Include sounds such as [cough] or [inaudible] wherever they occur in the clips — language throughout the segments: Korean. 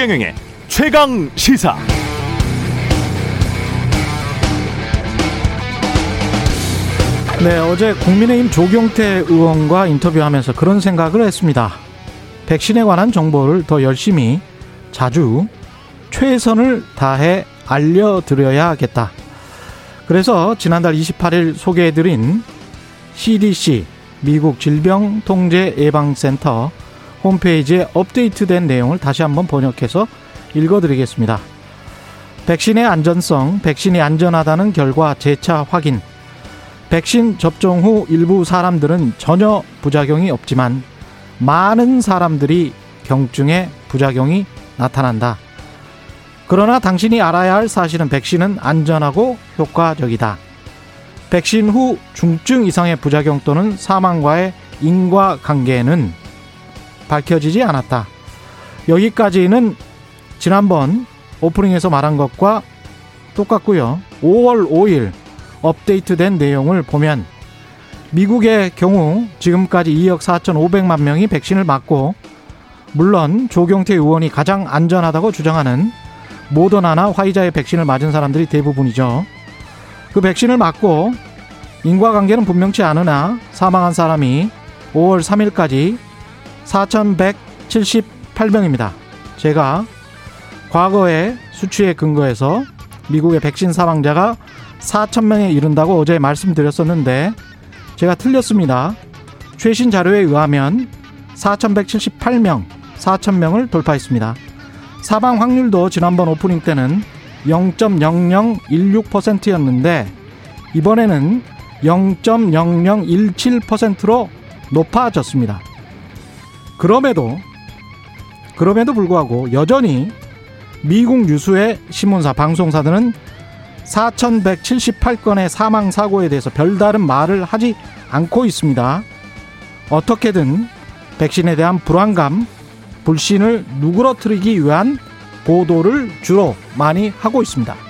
최경영의 최강 시사. 네, 어제 국민의힘 조경태 의원과 인터뷰하면서 그런 생각을 했습니다. 백신에 관한 정보를 더 열심히 자주 최선을 다해 알려드려야겠다. 그래서 지난달 28일 소개해드린 CDC 미국 질병통제예방센터 홈페이지에 업데이트된 내용을 다시 한번 번역해서 읽어드리겠습니다. 백신의 안전성, 백신이 안전하다는 결과 재차 확인, 백신 접종 후 일부 사람들은 전혀 부작용이 없지만 많은 사람들이 경증의 부작용이 나타난다. 그러나 당신이 알아야 할 사실은 백신은 안전하고 효과적이다. 백신 후 중증 이상의 부작용 또는 사망과의 인과관계는 밝혀지지 않았다. 여기까지는 지난번 오프닝에서 말한 것과 똑같고요. 5월 5일 업데이트된 내용을 보면 미국의 경우 지금까지 2억 4천5백만 명이 백신을 맞고 물론 조경태 의원이 가장 안전하다고 주장하는 모더나나 화이자의 백신을 맞은 사람들이 대부분이죠. 그 백신을 맞고 인과관계는 분명치 않으나 사망한 사람이 5월 3일까지 4,178명입니다. 제가 과거의 수치에 근거해서 미국의 백신 사망자가 4천명에 이른다고 어제 말씀드렸었는데 제가 틀렸습니다. 최신 자료에 의하면 4,178명, 4,000명을 돌파했습니다. 사망 확률도 지난번 오프닝 때는 0.0016%였는데 이번에는 0.0017%로 높아졌습니다. 그럼에도 그럼에도 불구하고 여전히 미국 유수의 신문사 방송사들은 4,178건의 사망 사고에 대해서 별다른 말을 하지 않고 있습니다. 어떻게든 백신에 대한 불안감, 불신을 누그러뜨리기 위한 보도를 주로 많이 하고 있습니다.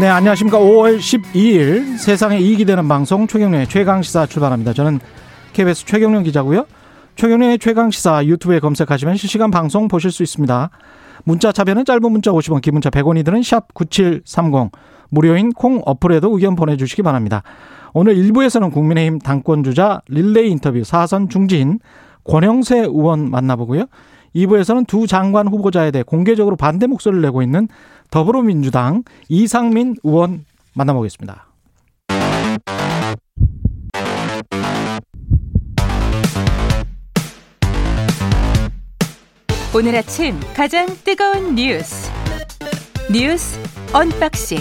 네, 안녕하십니까. 5월 12일 세상에 이익이 되는 방송 최경련의 최강시사 출발합니다. 저는 KBS 최경련 기자고요. 최경련의 최강시사 유튜브에 검색하시면 실시간 방송 보실 수 있습니다. 문자 차변은 짧은 문자 50원, 긴 문자 100원이 드는 샵 9730. 무료인 콩 어플에도 의견 보내주시기 바랍니다. 오늘 1부에서는 국민의힘 당권주자 릴레이 인터뷰 사선 중진 권영세 의원 만나보고요. 2부에서는 두 장관 후보자에 대해 공개적으로 반대 목소리를 내고 있는 더불어민주당 이상민 의원 만나보겠습니다. 오늘 아침 가장 뜨거운 뉴스 뉴스 언박싱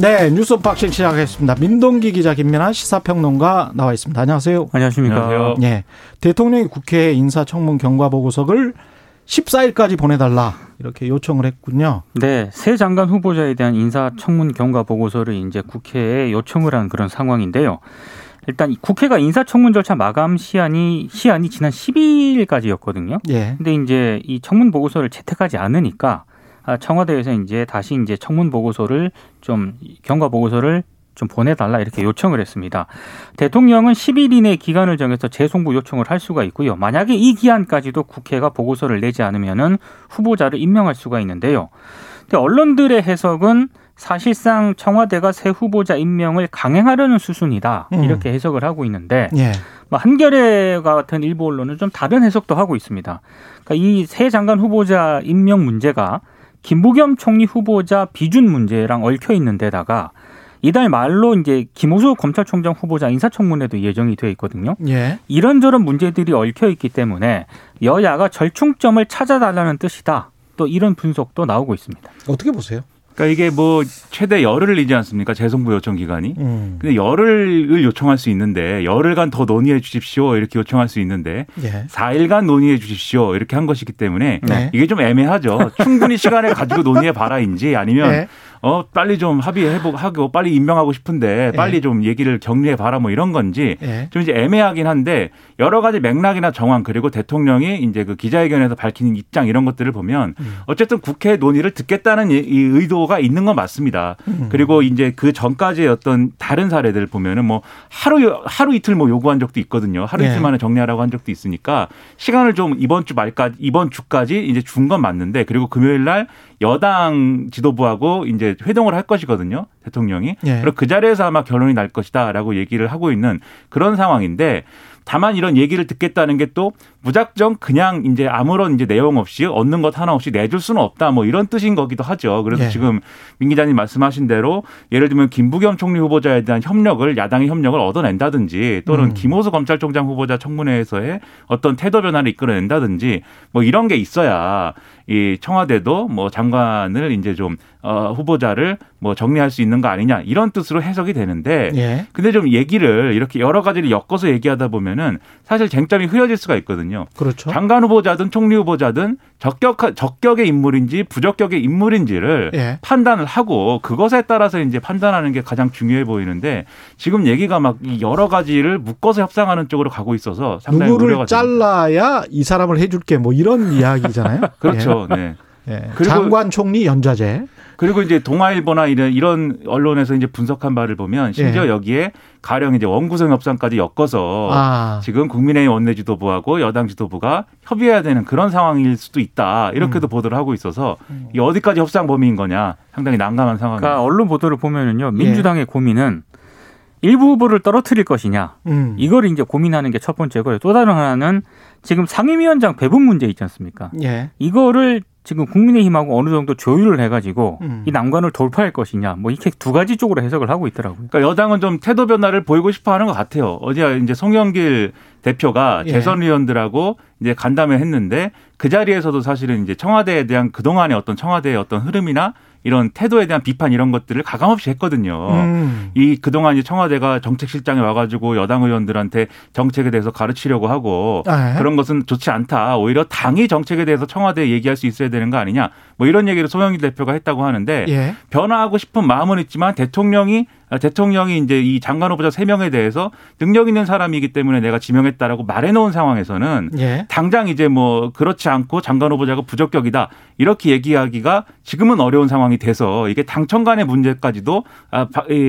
네 뉴스 언박싱 시작하겠습니다. 민동기 기자 김민아 시사평론가 나와 있습니다. 안녕하세요. 안녕하십니까. 안녕하세요. 예, 대통령이 국회에 인사청문 경과 보고서를 14일까지 보내달라 이렇게 요청을 했군요. 네, 세 장관 후보자에 대한 인사 청문 경과 보고서를 이제 국회에 요청을 한 그런 상황인데요. 일단 국회가 인사청문 절차 마감 시한이 시한이 지난 12일까지였거든요. 예. 근데 이제 이 청문 보고서를 채택하지 않으니까 아, 청와대에서 이제 다시 이제 청문 보고서를 좀 경과 보고서를 좀 보내달라 이렇게 요청을 했습니다. 대통령은 10일 이내 기간을 정해서 재송부 요청을 할 수가 있고요. 만약에 이 기한까지도 국회가 보고서를 내지 않으면은 후보자를 임명할 수가 있는데요. 근데 언론들의 해석은 사실상 청와대가 새 후보자 임명을 강행하려는 수순이다 음. 이렇게 해석을 하고 있는데 예. 뭐 한겨레와 같은 일부 언론은 좀 다른 해석도 하고 있습니다. 그러니까 이 새 장관 후보자 임명 문제가 김부겸 총리 후보자 비준 문제랑 얽혀 있는 데다가 이달 말로 이제 김호수 검찰총장 후보자 인사청문회도 예정이 돼 있거든요. 예. 이런저런 문제들이 얽혀 있기 때문에 여야가 절충점을 찾아달라는 뜻이다. 또 이런 분석도 나오고 있습니다. 어떻게 보세요? 그러니까 이게 뭐 최대 열흘을 이지 않습니까? 재송부 요청 기간이. 음. 근데 열흘을 요청할 수 있는데 열흘간 더 논의해 주십시오 이렇게 요청할 수 있는데 예. 4일간 논의해 주십시오 이렇게 한 것이기 때문에 네. 이게 좀 애매하죠. 충분히 시간을 가지고 논의해 봐라인지 아니면 예. 어 빨리 좀 합의해 보고 하고 빨리 임명하고 싶은데 빨리 예. 좀 얘기를 정리해 봐라 뭐 이런 건지 예. 좀 이제 애매하긴 한데 여러 가지 맥락이나 정황 그리고 대통령이 이제 그 기자회견에서 밝힌 입장 이런 것들을 보면 음. 어쨌든 국회 논의를 듣겠다는 이- 이 태도가 있는 건 맞습니다. 음. 그리고 이제 그 전까지의 어떤 다른 사례들 보면은 뭐 하루 하루 이틀 뭐 요구한 적도 있거든요. 하루 네. 이틀 만에 정리하라고 한 적도 있으니까 시간을 좀 이번 주 말까지 이번 주까지 이제 준 건 맞는데 그리고 금요일 날 여당 지도부하고 이제 회동을 할 것이거든요. 대통령이. 예. 그리고 그 자리에서 아마 결론이 날 것이다라고 얘기를 하고 있는 그런 상황인데 다만 이런 얘기를 듣겠다는 게 또 무작정 그냥 이제 아무런 이제 내용 없이 얻는 것 하나 없이 내줄 수는 없다 뭐 이런 뜻인 거기도 하죠. 그래서 예. 지금 민 기자님 말씀하신 대로 예를 들면 김부겸 총리 후보자에 대한 협력을 야당의 협력을 얻어낸다든지 또는 음. 김호수 검찰총장 후보자 청문회에서의 어떤 태도 변화를 이끌어낸다든지 뭐 이런 게 있어야 이 청와대도 뭐 장관을 이제 좀 어, 후보자를 뭐 정리할 수 있는 거 아니냐 이런 뜻으로 해석이 되는데 예. 근데 좀 얘기를 이렇게 여러 가지를 엮어서 얘기하다 보면은 사실 쟁점이 흐려질 수가 있거든요. 그렇죠. 장관 후보자든 총리 후보자든 적격 적격의 인물인지 부적격의 인물인지를 예. 판단을 하고 그것에 따라서 이제 판단하는 게 가장 중요해 보이는데 지금 얘기가 막이 여러 가지를 묶어서 협상하는 쪽으로 가고 있어서 상당히 누구를 우려가 됩니다. 잘라야 이 사람을 해줄게 뭐 이런 이야기잖아요. [laughs] 그렇죠. 네. 예. 예. [laughs] 그리고- 장관 총리 연좌제. 그리고 이제 동아일보나 이런 이런 언론에서 이제 분석한 바를 보면 심지어 예. 여기에 가령 이제 원구성 협상까지 엮어서 아. 지금 국민의힘 원내 지도부하고 여당 지도부가 협의해야 되는 그런 상황일 수도 있다. 이렇게도 보도를 하고 있어서 이 어디까지 협상 범위인 거냐 상당히 난감한 상황입니다. 그러니까 언론 보도를 보면은요 예. 민주당의 고민은 일부 후보를 떨어뜨릴 것이냐 음. 이걸 이제 고민하는 게 첫 번째고요. 또 다른 하나는 지금 상임위원장 배분 문제 있지 않습니까? 예. 이거를 지금 국민의힘하고 어느 정도 조율을 해가지고 음. 이 난관을 돌파할 것이냐 뭐 이렇게 두 가지 쪽으로 해석을 하고 있더라고요. 그러니까 여당은 좀 태도 변화를 보이고 싶어 하는 것 같아요. 어제 이제 송영길 대표가 예. 대선 의원들하고 이제 간담회 했는데 그 자리에서도 사실은 이제 청와대에 대한 그 동안의 어떤 청와대의 어떤 흐름이나 이런 태도에 대한 비판 이런 것들을 가감없이 했거든요. 음. 이 그동안 이 청와대가 정책실장에 와가지고 여당 의원들한테 정책에 대해서 가르치려고 하고 아, 그런 것은 좋지 않다. 오히려 당이 정책에 대해서 청와대에 얘기할 수 있어야 되는 거 아니냐. 뭐 이런 얘기를 소영일 대표가 했다고 하는데 예. 변화하고 싶은 마음은 있지만 대통령이 아, 대통령이 이제 이 장관 후보자 세 명에 대해서 능력 있는 사람이기 때문에 내가 지명했다라고 말해놓은 상황에서는 예. 당장 이제 뭐 그렇지 않고 장관 후보자가 부적격이다 이렇게 얘기하기가 지금은 어려운 상황이 돼서 이게 당청 간의 문제까지도 아,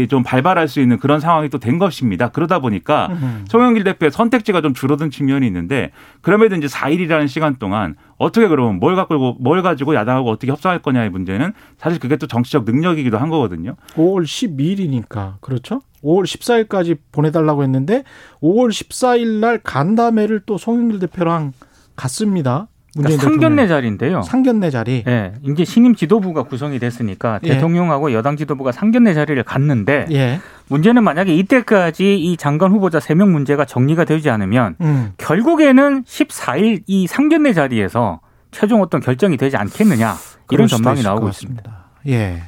좀 발발할 수 있는 그런 상황이 또 된 것입니다. 그러다 보니까 음. 송영길 대표의 선택지가 좀 줄어든 측면이 있는데 그럼에도 이제 4일이라는 시간 동안 어떻게 그러면 뭘 갖고 뭘 가지고 야당하고 어떻게 협상할 거냐의 문제는 사실 그게 또 정치적 능력이기도 한 거거든요. 5월 12일이니까 그렇죠? 5월 14일까지 보내달라고 했는데 5월 14일 날 간담회를 또 송영길 대표랑 갔습니다. 그러니까 상견례. 자리인데요. 상견례 자리. 예, 이제 신임 지도부가 구성이 됐으니까 예. 대통령하고 여당 지도부가 상견례 자리를 갔는데 예. 문제는 만약에 이때까지 이 장관 후보자 세 명 문제가 정리가 되지 않으면 음. 결국에는 14일 이 상견례 자리에서 최종 어떤 결정이 되지 않겠느냐 이런 전망이 나오고 것 있습니다. 예.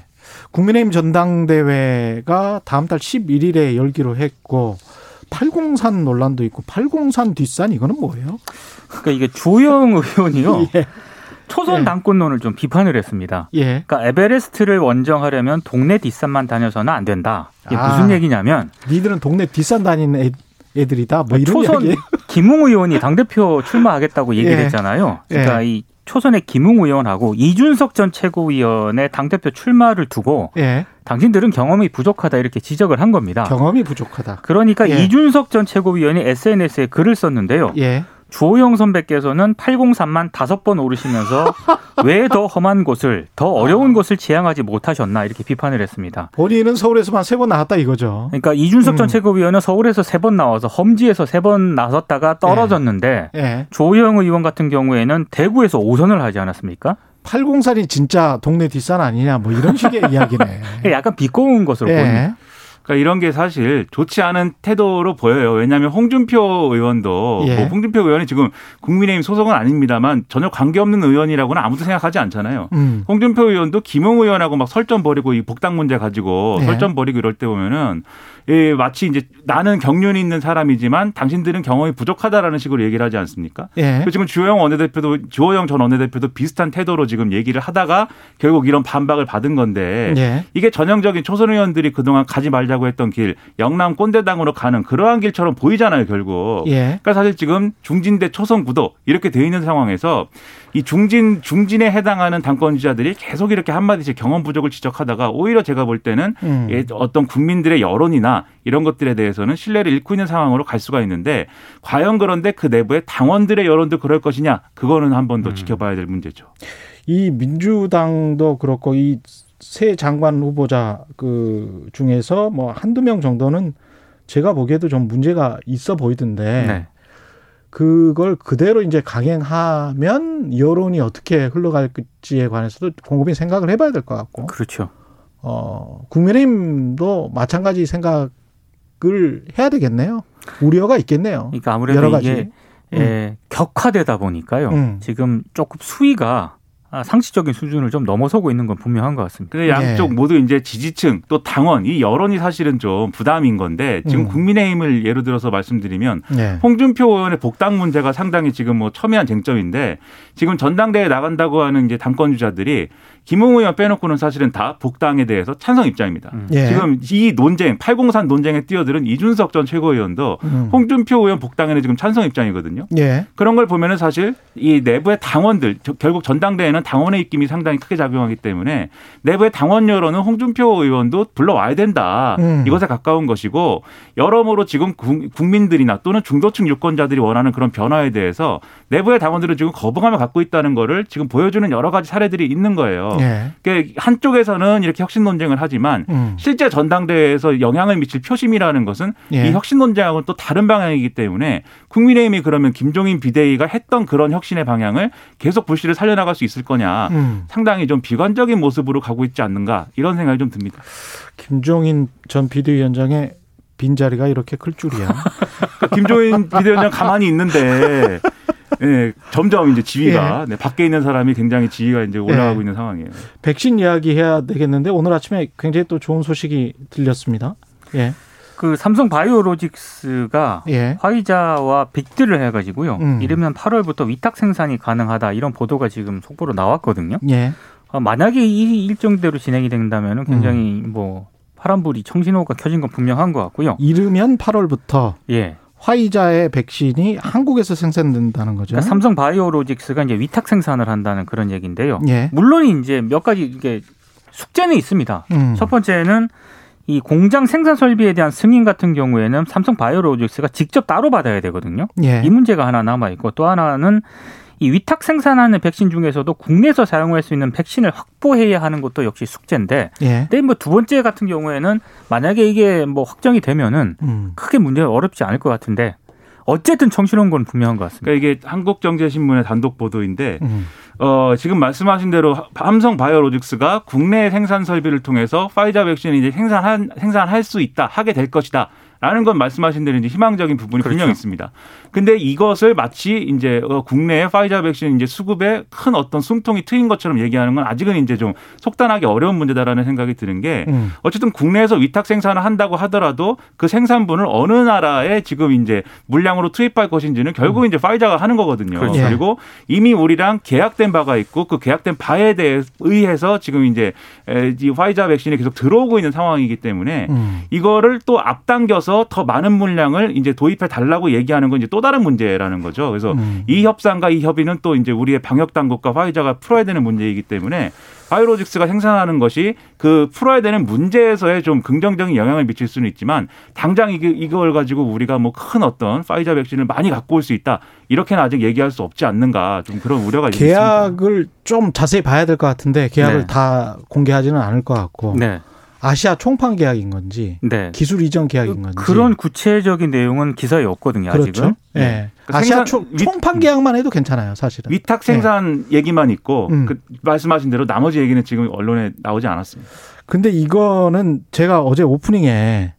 국민의힘 전당대회가 다음 달 11일에 열기로 했고 803 논란도 있고 803 뒷산 이거는 뭐예요? 그러니까 이게 주호영 [laughs] 의원이요 예. 초선 예. 당권론을 좀 비판을 했습니다. 예. 그러니까 에베레스트를 원정하려면 동네 뒷산만 다녀서는 안 된다. 이게 아. 무슨 얘기냐면 니들은 동네 뒷산 다니는 애, 애들이다. 뭐 이런 초선 이야기. 김웅 의원이 당 대표 출마하겠다고 얘기를 예. 했잖아요. 그러니까 예. 이 초선의 김웅 의원하고 이준석 전 최고위원의 당 대표 출마를 두고 예. 당신들은 경험이 부족하다 이렇게 지적을 한 겁니다. 경험이 부족하다. 그러니까 예. 이준석 전 최고위원이 SNS에 글을 썼는데요. 예. 주호영 선배께서는 803만 다섯 번 오르시면서 [laughs] 왜 더 험한 곳을 더 어려운 곳을 지향하지 못하셨나 이렇게 비판을 했습니다. 본인은 서울에서만 세 번 나왔다 이거죠. 그러니까 이준석 전 음. 최고위원은 서울에서 세 번 나와서 험지에서 세 번 나섰다가 떨어졌는데 예. 조호영 의원 같은 경우에는 대구에서 5선을 하지 않았습니까? 803이 진짜 동네 뒷산 아니냐 뭐 이런 식의 [laughs] 이야기네. 약간 비꼬은 것으로 보입니다. 예. 그러니까 이런 게 사실 좋지 않은 태도로 보여요. 왜냐하면 홍준표 의원도 예. 뭐 홍준표 의원이 지금 국민의힘 소속은 아닙니다만 전혀 관계없는 의원이라고는 아무도 생각하지 않잖아요. 음. 홍준표 의원도 김웅 의원하고 막 설전 벌이고 이 복당 문제 가지고 예. 설전 벌이고 이럴 때 보면은 예, 마치 이제 나는 경륜이 있는 사람이지만 당신들은 경험이 부족하다라는 식으로 얘기를 하지 않습니까? 예. 지금 주호영 원내대표도 주호영 전 원내대표도 비슷한 태도로 지금 얘기를 하다가 결국 이런 반박을 받은 건데 예. 이게 전형적인 초선 의원들이 그동안 가지 말자고 했던 길 영남 꼰대당으로 가는 그러한 길처럼 보이잖아요 결국. 예. 그러니까 사실 지금 중진 대 초선 구도 이렇게 돼 있는 상황에서 이 중진 중진에 해당하는 당권주자들이 계속 이렇게 한 마디씩 경험 부족을 지적하다가 오히려 제가 볼 때는 음. 예, 어떤 국민들의 여론이나 이런 것들에 대해서는 신뢰를 잃고 있는 상황으로 갈 수가 있는데 과연 그런데 그 내부의 당원들의 여론도 그럴 것이냐 그거는 한 번더 음. 지켜봐야 될 문제죠. 이 민주당도 그렇고 이 새 장관 후보자 그 중에서 뭐 한두 명 정도는 제가 보기에도 좀 문제가 있어 보이던데 네. 그걸 그대로 이제 강행하면 여론이 어떻게 흘러갈지에 관해서도 곰곰이 생각을 해봐야 될 것 같고 그렇죠. 어 국민의힘도 마찬가지 생각을 해야 되겠네요. 우려가 있겠네요. 그러니까 아무래도 여러 가지. 이게 예, 격화되다 보니까요. 음. 지금 조금 수위가 아, 상식적인 수준을 좀 넘어서고 있는 건 분명한 것 같습니다. 근데 양쪽 네. 모두 이제 지지층 또 당원 이 여론이 사실은 좀 부담인 건데 지금 음. 국민의힘을 예로 들어서 말씀드리면 네. 홍준표 의원의 복당 문제가 상당히 지금 뭐 첨예한 쟁점인데 지금 전당대회 나간다고 하는 이제 당권 주자들이 김웅 의원 빼놓고는 사실은 다 복당에 대해서 찬성 입장입니다. 음. 예. 지금 이 논쟁 803 논쟁에 뛰어들은 이준석 전 최고위원도 음. 홍준표 의원 복당에는 지금 찬성 입장이거든요. 예. 그런 걸 보면은 사실 이 내부의 당원들 저- 결국 전당대회는 당원의 입김이 상당히 크게 작용하기 때문에 내부의 당원 여론은 홍준표 의원도 불러와야 된다. 음. 이것에 가까운 것이고 여러모로 지금 국- 국민들이나 또는 중도층 유권자들이 원하는 그런 변화에 대해서 내부의 당원들은 지금 거부감을 갖고 있다는 거를 지금 보여주는 여러 가지 사례들이 있는 거예요. 예. 그러니까 한쪽에서는 이렇게 혁신 논쟁을 하지만 음. 실제 전당대회에서 영향을 미칠 표심이라는 것은 예. 이 혁신 논쟁하고는 또 다른 방향이기 때문에 국민의힘이 그러면 김종인 비대위가 했던 그런 혁신의 방향을 계속 불씨를 살려나갈 수 있을 거냐 음. 상당히 좀 비관적인 모습으로 가고 있지 않는가 이런 생각이 좀 듭니다. 김종인 전 비대위원장의 빈자리가 이렇게 클 줄이야. 그러니까 [laughs] 김종인 비대위원장 가만히 있는데 예, 점점 이제 지위가 네, 밖에 있는 사람이 굉장히 지위가 이제 올라가고 예. 있는 상황이에요. 백신 이야기 해야 되겠는데 오늘 아침에 굉장히 또 좋은 소식이 들렸습니다. 예. 그 삼성 바이오로직스가 예. 화이자와 빅딜을 해가지고요. 음. 이르면 8월부터 위탁 생산이 가능하다 이런 보도가 지금 속보로 나왔거든요. 예. 아, 만약에 이 일정대로 진행이 된다면 음. 굉장히 뭐 파란불이 청신호가 켜진 건 분명한 것 같고요. 이르면 8월부터 예. 화이자의 백신이 한국에서 생산된다는 거죠. 그러니까 삼성 바이오로직스가 이제 위탁 생산을 한다는 그런 얘기인데요. 예. 물론 이제 몇 가지 이게 숙제는 있습니다. 음. 첫 번째는 이 공장 생산 설비에 대한 승인 같은 경우에는 삼성 바이오로직스가 직접 따로 받아야 되거든요. 예. 이 문제가 하나 남아 있고 또 하나는 이 위탁 생산하는 백신 중에서도 국내에서 사용할 수 있는 백신을 확보해야 하는 것도 역시 숙제인데, 예. 근데 뭐 두 번째 같은 경우에는 만약에 이게 뭐 확정이 되면은 음. 크게 문제가 어렵지 않을 것 같은데 어쨌든 정신온 건 분명한 것 같습니다. 그러니까 이게 한국경제신문의 단독 보도인데 음. 어, 지금 말씀하신 대로 삼성 바이오로직스가 국내 생산 설비를 통해서 파이자 백신을 이제 생산한, 생산할 수 있다, 하게 될 것이다. 라는 건 말씀하신 대로 이제 희망적인 부분이 그렇죠. 분명히 있습니다. 근데 이것을 마치 이제 어, 국내의 파이자 백신 이제 수급에 큰 어떤 숨통이 트인 것처럼 얘기하는 건 아직은 이제 좀 속단하기 어려운 문제다라는 생각이 드는 게 음. 어쨌든 국내에서 위탁 생산을 한다고 하더라도 그 생산분을 어느 나라에 지금 이제 물량으로 투입할 것인지는 결국 이제 파이자가 하는 거거든요. 그렇죠. 예. 그리고 이미 우리랑 계약된 바가 있고 그 계약된 바에 대해 의해서 지금 이제 이 화이자 백신이 계속 들어오고 있는 상황이기 때문에 음. 이거를 또 앞당겨서 더 많은 물량을 이제 도입해 달라고 얘기하는 건 이제 또 다른 문제라는 거죠. 그래서 음. 이 협상과 이 협의는 또 이제 우리의 방역 당국과 화이자가 풀어야 되는 문제이기 때문에 바이오로직스가 생산하는 것이 그 풀어야 되는 문제에서의 좀 긍정적인 영향을 미칠 수는 있지만 당장 이걸 가지고 우리가 뭐 큰 어떤 파이자 백신을 많이 갖고 올 수 있다 이렇게는 아직 얘기할 수 없지 않는가 좀 그런 우려가 있습니다. 계약을 좀 자세히 봐야 될 것 같은데 계약을 네. 다 공개하지는 않을 것 같고 네, 아시아 총판 계약인 건지 네. 기술 이전 계약인 건지 그런 구체적인 내용은 기사에 없거든요. 그렇죠. 아직은. 예. 네. 그러니까 아시아 총, 위- 총판 계약만 해도 괜찮아요, 사실은. 위탁 생산 얘기만 있고 음. 그 말씀하신 대로 나머지 얘기는 지금 언론에 나오지 않았습니다. 근데 이거는 제가 어제 오프닝에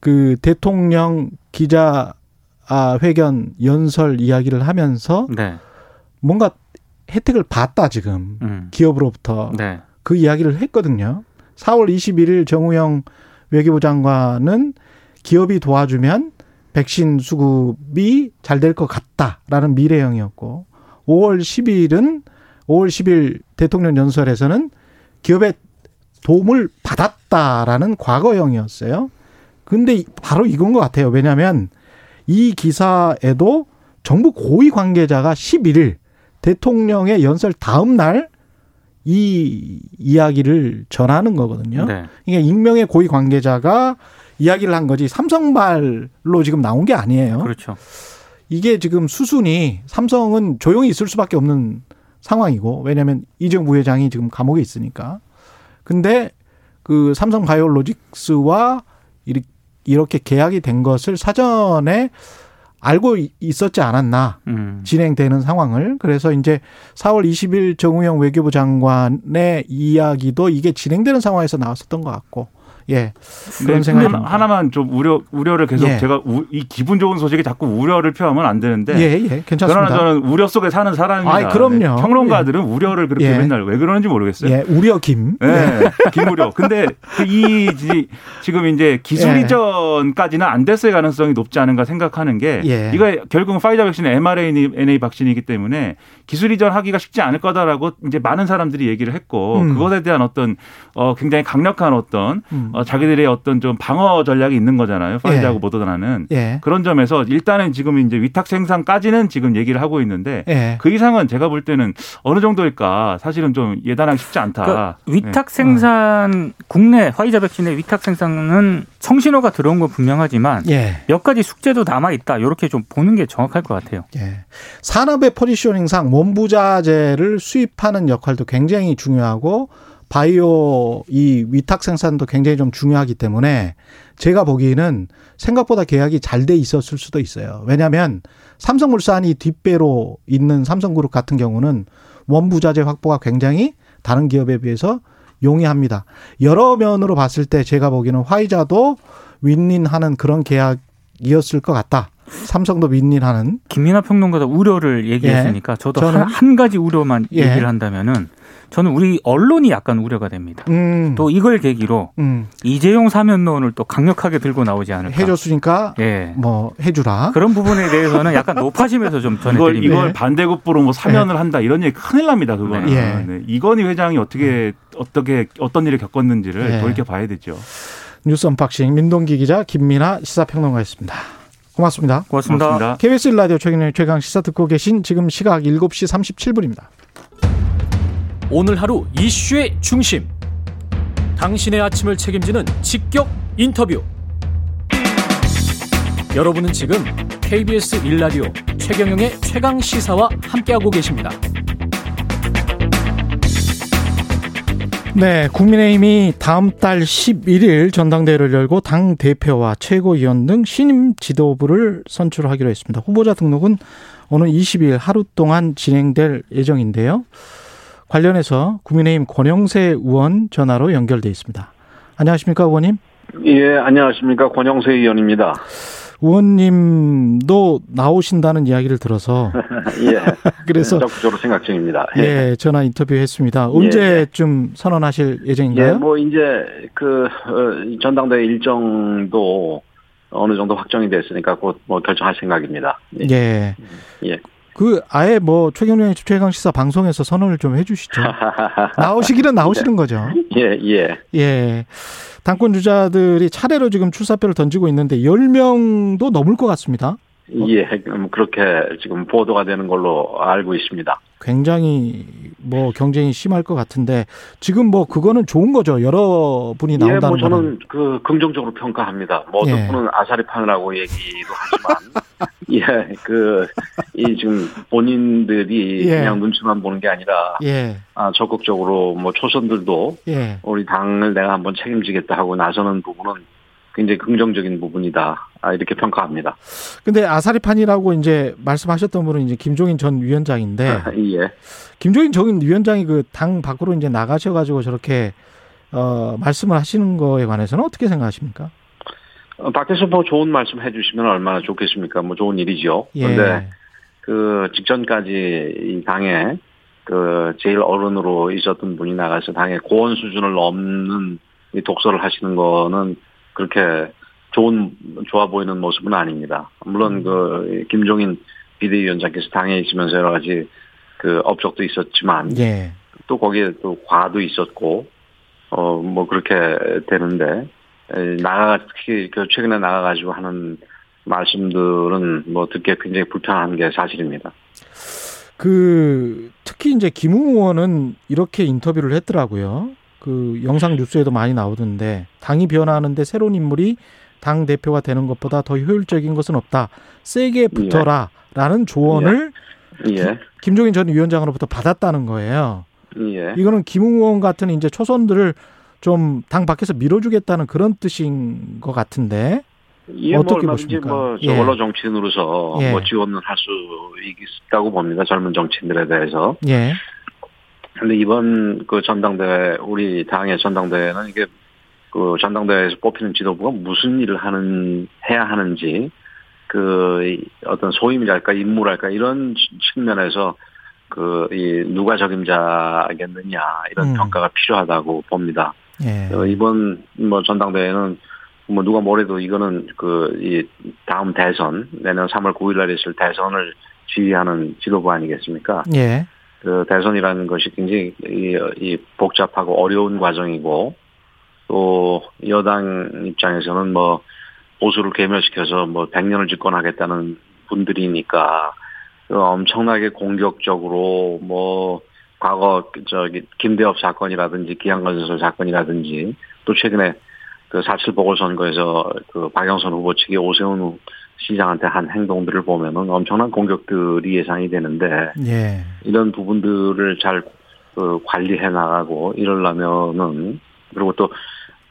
그 대통령 기자 아, 회견 연설 이야기를 하면서 네. 뭔가 혜택을 받다 지금 음. 기업으로부터 네. 그 이야기를 했거든요. 4월 21일 정우영 외교부 장관은 기업이 도와주면 백신 수급이 잘 될 것 같다라는 미래형이었고 5월 10일은 5월 10일 대통령 연설에서는 기업의 도움을 받았다라는 과거형이었어요. 근데 바로 이건 것 같아요. 왜냐하면 이 기사에도 정부 고위 관계자가 11일 대통령의 연설 다음 날 이 이야기를 전하는 거거든요. 네. 이게 익명의 고위 관계자가 이야기를 한 거지 삼성발로 지금 나온 게 아니에요. 그렇죠. 이게 지금 수순이 삼성은 조용히 있을 수밖에 없는 상황이고 왜냐하면 이정 부회장이 지금 감옥에 있으니까. 근데 그 삼성 바이오로직스와 이렇게 계약이 된 것을 사전에 알고 있었지 않았나 음. 진행되는 상황을 그래서 이제 4월 20일 정우영 외교부 장관의 이야기도 이게 진행되는 상황에서 나왔었던 것 같고 예 그런 네, 생각이 듭니다. 하나만 좀 우려 우려를 계속 예. 제가 우- 이 기분 좋은 소식에 자꾸 우려를 표하면 안 되는데 예, 예, 괜찮습니다. 그러나 저는 우려 속에 사는 사람입니다. 아이, 그럼요. 네. 평론가들은 우려를 그렇게 예. 맨날 왜 그러는지 모르겠어요. 예, 우려 김. 네, 김우려. 근데 그이 지- 지금 이제 기술 예. 이전까지는 안 됐을 가능성이 높지 않은가 생각하는 게 예. 이거 결국은 파이자 백신은 mRNA 백신이기 때문에 기술 이전하기가 쉽지 않을 거다라고 이제 많은 사람들이 얘기를 했고 음. 그것에 대한 어떤 어 굉장히 강력한 어떤 음. 어 자기들의 어떤 좀 방어 전략이 있는 거잖아요. 파이자하고 예. 모더나는 예. 그런 점에서 일단은 지금 이제 위탁 생산까지는 지금 얘기를 하고 있는데 예. 그 이상은 제가 볼 때는 어느 정도일까 사실은 좀 예단하기 쉽지 않다. 그러니까 네. 위탁 생산 국내 화이자 백신의 위탁 생산은 성신호가 들어온 건 분명하지만 예. 몇 가지 숙제도 남아 있다. 이렇게 좀 보는 게 정확할 것 같아요. 예. 산업의 포지셔닝상 원부자재를 수입하는 역할도 굉장히 중요하고 바이오 이 위탁 생산도 굉장히 좀 중요하기 때문에 제가 보기에는 생각보다 계약이 잘 돼 있었을 수도 있어요. 왜냐하면 삼성물산이 뒷배로 있는 삼성그룹 같은 경우는 원부자재 확보가 굉장히 다른 기업에 비해서 용이합니다. 여러 면으로 봤을 때 제가 보기에는 화이자도 윈윈하는 그런 계약이었을 것 같다. 삼성도 윈윈하는 김민하 평론가가 우려를 얘기했으니까 저도 저는- 한, 한 가지 우려만 예. 얘기를 한다면은 저는 우리 언론이 약간 우려가 됩니다. 음. 또 이걸 계기로 음. 이재용 사면론을 또 강력하게 들고 나오지 않을까. 해줬으니까 예. 뭐 해주라. 그런 부분에 대해서는 약간 높아지면서 좀 이걸 전해드립니다. 이걸 네. 반대급부로 뭐 사면을 한다 이런 얘기 큰일 납니다 그거는 예. 네. 이건희 회장이 어떻게 어떻게 어떤 일을 겪었는지를 예. 돌이켜 봐야 되죠. 뉴스 언박싱 민동기 기자 김민아 시사평론가였습니다. 고맙습니다. 고맙습니다. 고맙습니다. KBS 라디오 최경영의 최강 시사 듣고 계신 지금 시각 7시 37분입니다. 오늘 하루 이슈의 중심. 당신의 아침을 책임지는 직격 인터뷰. 여러분은 지금 KBS 일라디오 최경영의 최강 시사와 함께하고 계십니다. 네, 국민의힘이 다음 달 11일 전당대회를 열고 당 대표와 최고위원 등 신임 지도부를 선출하기로 했습니다. 후보자 등록은 오늘 20일 하루 동안 진행될 예정인데요. 관련해서 국민의힘 권영세 의원 전화로 연결돼 있습니다. 안녕하십니까, 의원님? 예, 안녕하십니까. 권영세 의원입니다. 의원님도 나오신다는 이야기를 들어서 [laughs] 예. [laughs] 그래서 적극적으로 생각 중입니다. 예, 전화 인터뷰했습니다. 언제쯤 선언하실 예, 예정인가요? 뭐 이제 그 어, 전당대회 일정도 어느 정도 확정이 됐으니까 곧 뭐 결정할 생각입니다. 예. 예. 예. 그 아예 뭐 최경련의 최강 시사 방송에서 선언을 좀 해주시죠. [laughs] 나오시기는 나오시는 거죠. 예, 예. 예. 당권 주자들이 차례로 지금 출사표를 던지고 있는데 10명도 넘을 것 같습니다. 예, 음, 그렇게 지금 보도가 되는 걸로 알고 있습니다. 굉장히 뭐 경쟁이 심할 것 같은데 지금 뭐 그거는 좋은 거죠. 여러 분이 예, 나온다는 뭐 저는 거는. 그 긍정적으로 평가합니다. 뭐 어떤 예. 분은 아사리판이라고 얘기도 하지만, [laughs] 예, 그, 이 지금 본인들이 예. 그냥 눈치만 보는 게 아니라, 예. 아, 적극적으로 뭐 초선들도 예. 우리 당을 내가 한번 책임지겠다 하고 나서는 부분은 굉장히 긍정적인 부분이다. 아, 이렇게 평가합니다. 근데 아사리판이라고 이제 말씀하셨던 분은 이제 김종인 전 위원장인데 [laughs] 예. 김종인 전 위원장이 그 당 밖으로 이제 나가셔가지고 저렇게 어 말씀을 하시는 거에 관해서는 어떻게 생각하십니까? 어, 밖에서 뭐 좋은 말씀 해주시면 얼마나 좋겠습니까? 뭐 좋은 일이죠. 예. 그런데 그 직전까지 이 당에 그 제일 어른으로 있었던 분이 나가서 당의 고원 수준을 넘는 이 독서를 하시는 거는 그렇게 좋은 좋아 보이는 모습은 아닙니다. 물론 그 김종인 비대위원장께서 당에 있으면서 여러 가지 그 업적도 있었지만 예. 또 거기에 또 과도 있었고 어 뭐 그렇게 되는데 에, 나가 특히 그 최근에 나가가지고 하는 말씀들은 뭐 듣기에 굉장히 불편한 게 사실입니다. 그 특히 이제 김웅 의원은 이렇게 인터뷰를 했더라고요. 그 영상 뉴스에도 많이 나오던데 당이 변화하는데 새로운 인물이 당 대표가 되는 것보다 더 효율적인 것은 없다. 세게 붙어라라는 조언을 예, 김종인 전 위원장으로부터 받았다는 거예요. 예. 이거는 김웅 의원 같은 이제 초선들을 좀 당 밖에서 밀어주겠다는 그런 뜻인 것 같은데. 예, 어떻게 뭐 보십니까? 뭐 예. 원로 정치인으로서 예. 뭐 지원을 할수 있다고 봅니다. 젊은 정치인들에 대해서. 예. 근데 이번 그 전당대회 우리 당의 전당대회는 이게 그 전당대회에서 뽑히는 지도부가 무슨 일을 하는 해야 하는지 그 어떤 소임이랄까 임무랄까 이런 측면에서 그 이 누가 적임자겠느냐 이런 음. 평가가 필요하다고 봅니다. 예. 어, 이번 뭐 전당대회는 뭐 누가 뭐래도 이거는 그 이 다음 대선 내년 3월 9일 날 있을 대선을 지휘하는 지도부 아니겠습니까? 예. 그 대선이라는 것이 굉장히 이, 이 복잡하고 어려운 과정이고 또 여당 입장에서는 뭐 보수를 괴멸시켜서 뭐 100년을 집권하겠다는 분들이니까 그 엄청나게 공격적으로 뭐 과거 저기 김대엽 사건이라든지 기양건설 사건이라든지 또 최근에 그 사칠 보궐선거에서 그 박영선 후보 측이 오세훈 시장한테 한 행동들을 보면은 엄청난 공격들이 예상이 되는데 예. 이런 부분들을 잘 그, 관리해 나가고 이러려면은 그리고 또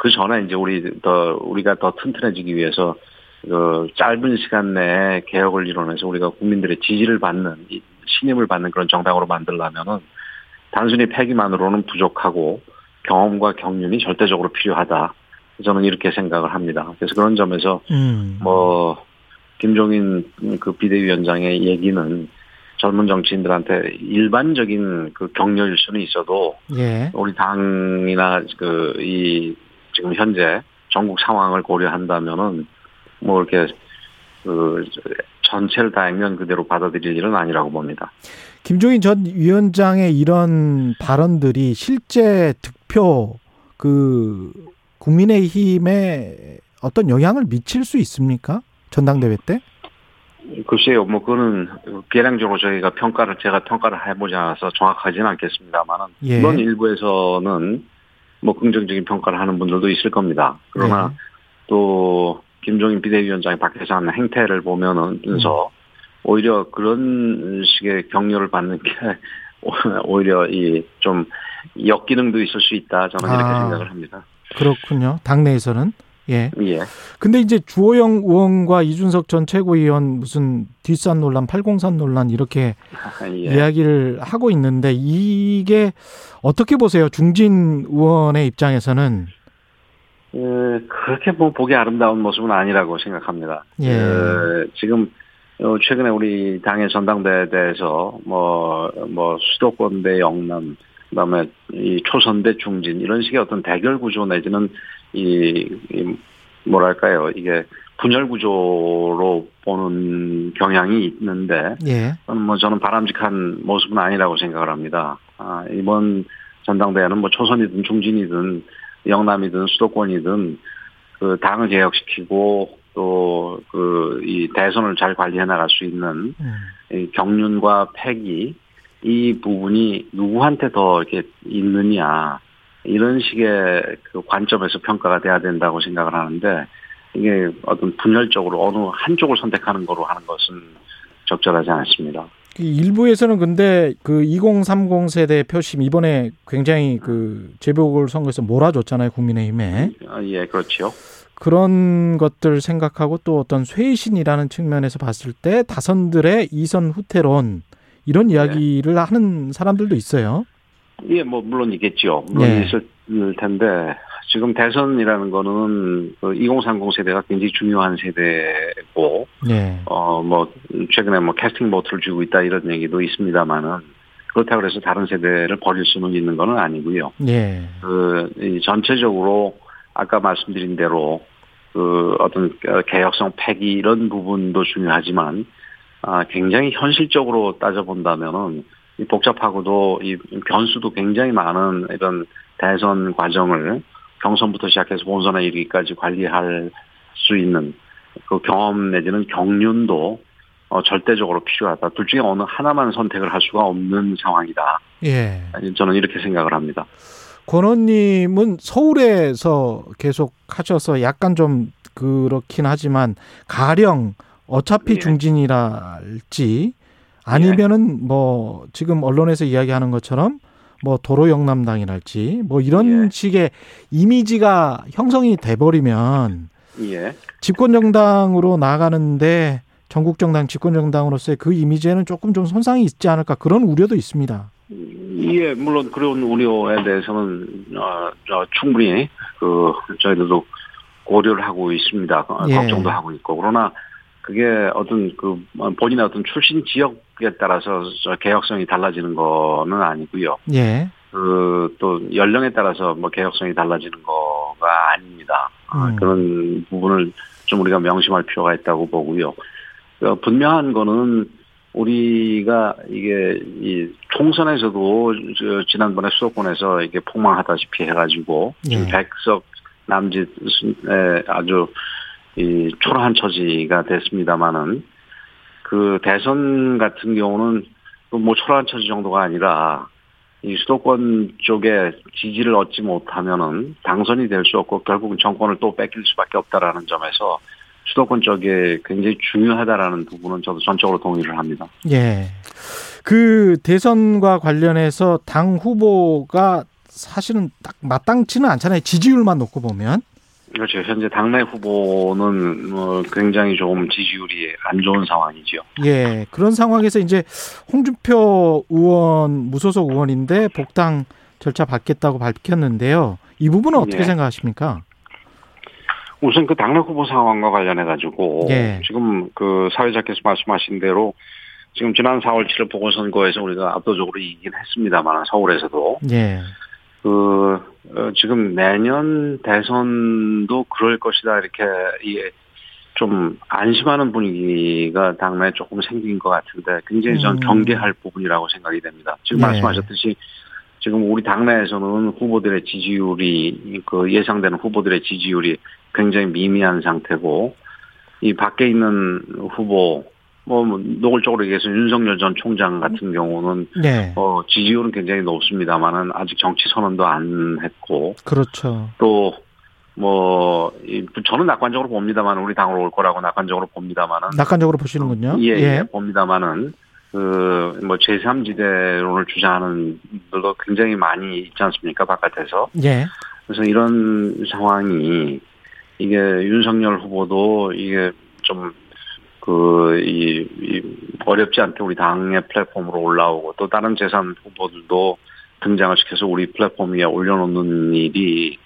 그 전에 이제 우리 더 우리가 더 튼튼해지기 위해서 그 짧은 시간 내에 개혁을 이뤄내서 우리가 국민들의 지지를 받는 이 신임을 받는 그런 정당으로 만들려면은 단순히 패기만으로는 부족하고 경험과 경륜이 절대적으로 필요하다. 저는 이렇게 생각을 합니다. 그래서 그런 점에서 음. 뭐 김종인 그 비대위원장의 얘기는 젊은 정치인들한테 일반적인 그 격려일 수는 있어도 예. 우리 당이나 그 이 지금 현재 전국 상황을 고려한다면은 뭐 이렇게 그 전체를 다 액면 그대로 받아들일 일은 아니라고 봅니다. 김종인 전 위원장의 이런 발언들이 실제 득표 그 국민의힘에 어떤 영향을 미칠 수 있습니까? 전당대회 때? 글쎄요, 뭐 그거는 계량적으로 저희가 평가를 제가 평가를 해보지 않아서 정확하지는 않겠습니다만은 예. 물론 일부에서는 뭐 긍정적인 평가를 하는 분들도 있을 겁니다. 그러나 예. 또 김종인 비대위원장이 밖에서 하는 행태를 보면은 서 오히려 그런 식의 격려를 받는 게 [laughs] 오히려 이 좀 역기능도 있을 수 있다 저는 이렇게 아. 생각을 합니다. 그렇군요. 당내에서는. 예. 예. 근데 이제 주호영 의원과 이준석 전 최고위원 무슨 뒷산 논란, 팔공산 논란 이렇게 예. 이야기를 하고 있는데 이게 어떻게 보세요? 중진 의원의 입장에서는 예, 그렇게 뭐 보기 아름다운 모습은 아니라고 생각합니다. 예. 예, 지금 어, 최근에 우리 당의 전당대회에 대해서 뭐, 뭐 수도권 대 영남, 그다음에 이 초선 대 중진 이런 식의 어떤 대결 구조 내지는 이, 이 뭐랄까요 이게 분열 구조로 보는 경향이 있는데 예. 저는 뭐 저는 바람직한 모습은 아니라고 생각을 합니다. 아, 이번 전당대회는 뭐 초선이든 중진이든 영남이든 수도권이든 그 당을 개혁시키고 또 그 이 대선을 잘 관리해 나갈 수 있는 음. 이 경륜과 패기 이 부분이 누구한테 더 이렇게 있느냐 이런 식의 그 관점에서 평가가 돼야 된다고 생각을 하는데 이게 어떤 분열적으로 어느 한쪽을 선택하는 거로 하는 것은 적절하지 않습니다. 그 일부에서는 근데 그 2030 세대 표심 이번에 굉장히 그 재보궐 선거에서 몰아줬잖아요 국민의힘에 아, 예, 그렇죠. 그런 것들 생각하고 또 어떤 쇄신이라는 측면에서 봤을 때 다선들의 이선 후퇴론 이런 네. 이야기를 하는 사람들도 있어요. 예, 뭐 물론 있겠죠. 물론 예. 있을 텐데 지금 대선이라는 거는 그2030 세대가 굉장히 중요한 세대고 예. 어뭐 최근에 뭐 캐스팅 보트를 쥐고 있다 이런 얘기도 있습니다만은 그렇다고 해서 다른 세대를 버릴 수는 있는 거는 아니고요. 예. 그이 전체적으로 아까 말씀드린 대로 그 어떤 개혁성 패기 이런 부분도 중요하지만 아 굉장히 현실적으로 따져 본다면은 이 복잡하고도 이 변수도 굉장히 많은 이런 대선 과정을 경선부터 시작해서 본선에 이르기까지 관리할 수 있는 그 경험 내지는 경륜도 어, 절대적으로 필요하다. 둘 중에 어느 하나만 선택을 할 수가 없는 상황이다. 예. 저는 이렇게 생각을 합니다. 권 의원님은 서울에서 계속 하셔서 약간 좀 그렇긴 하지만 가령 어차피 예. 중진이랄지 아니면은 뭐 지금 언론에서 이야기하는 것처럼 뭐 도로 영남당이랄지 뭐 이런 예. 식의 이미지가 형성이 돼 버리면 예. 집권 정당으로 나가는데 전국 정당 집권 정당으로서의 그 이미지에는 조금 좀 손상이 있지 않을까 그런 우려도 있습니다. 예, 물론 그런 우려에 대해서는 어, 저 충분히 그 저희들도 고려를 하고 있습니다. 어, 예. 걱정도 하고 있고 그러나 그게 어떤 그 본인의 어떤 출신 지역에 따라서 저 개혁성이 달라지는 거는 아니고요. 예. 그 또 연령에 따라서 뭐 개혁성이 달라지는 거가 아닙니다. 아, 음. 그런 부분을 좀 우리가 명심할 필요가 있다고 보고요. 어, 분명한 거는 우리가 이게 이 총선에서도 저 지난번에 수도권에서 이게 폭망하다시피 해가지고 예. 백석 남짓에 아주 이 초라한 처지가 됐습니다마는 그 대선 같은 경우는 그뭐 초라한 처지 정도가 아니라 이 수도권 쪽에 지지를 얻지 못하면은 당선이 될 수 없고 결국은 정권을 또 뺏길 수밖에 없다라는 점에서 수도권 쪽에 굉장히 중요하다라는 부분은 저도 전적으로 동의를 합니다. 예. 그 대선과 관련해서 당 후보가 사실은 딱 마땅치는 않잖아요. 지지율만 놓고 보면. 그렇죠. 현재 당내 후보는 뭐 굉장히 좀 지지율이 안 좋은 상황이죠. 예. 그런 상황에서 이제 홍준표 의원 무소속 의원인데 복당 절차 받겠다고 밝혔는데요. 이 부분은 어떻게 예. 생각하십니까? 우선 그 당내 후보 상황과 관련해 가지고 예. 지금 그 사회자께서 말씀하신 대로 지금 지난 4월 7일 보궐선거에서 우리가 압도적으로 이기긴 했습니다만 서울에서도 예. 그 어, 지금 내년 대선도 그럴 것이다 이렇게 이게 좀 안심하는 분위기가 당내에 조금 생긴 것 같은데 굉장히 전 음. 경계할 부분이라고 생각이 됩니다. 지금 네. 말씀하셨듯이 지금 우리 당내에서는 후보들의 지지율이 그 예상되는 후보들의 지지율이 굉장히 미미한 상태고 이 밖에 있는 후보 뭐 노골적으로 얘기해서 윤석열 전 총장 같은 경우는 네. 어, 지지율은 굉장히 높습니다만은 아직 정치 선언도 안 했고 그렇죠. 또 뭐, 이, 저는 낙관적으로 봅니다만 우리 당으로 올 거라고 낙관적으로 봅니다만은 낙관적으로 보시는군요. 예, 예, 봅니다만은 그, 뭐, 제3지대론을 주장하는 분들도 굉장히 많이 있지 않습니까? 바깥에서. 예. 그래서 이런 상황이 이게 윤석열 후보도 이게 좀 그, 이, 이 어렵지 않게 우리 당의 플랫폼으로 올라오고 또 다른 재산 후보들도 등장을 시켜서 우리 플랫폼 위에 올려놓는 일이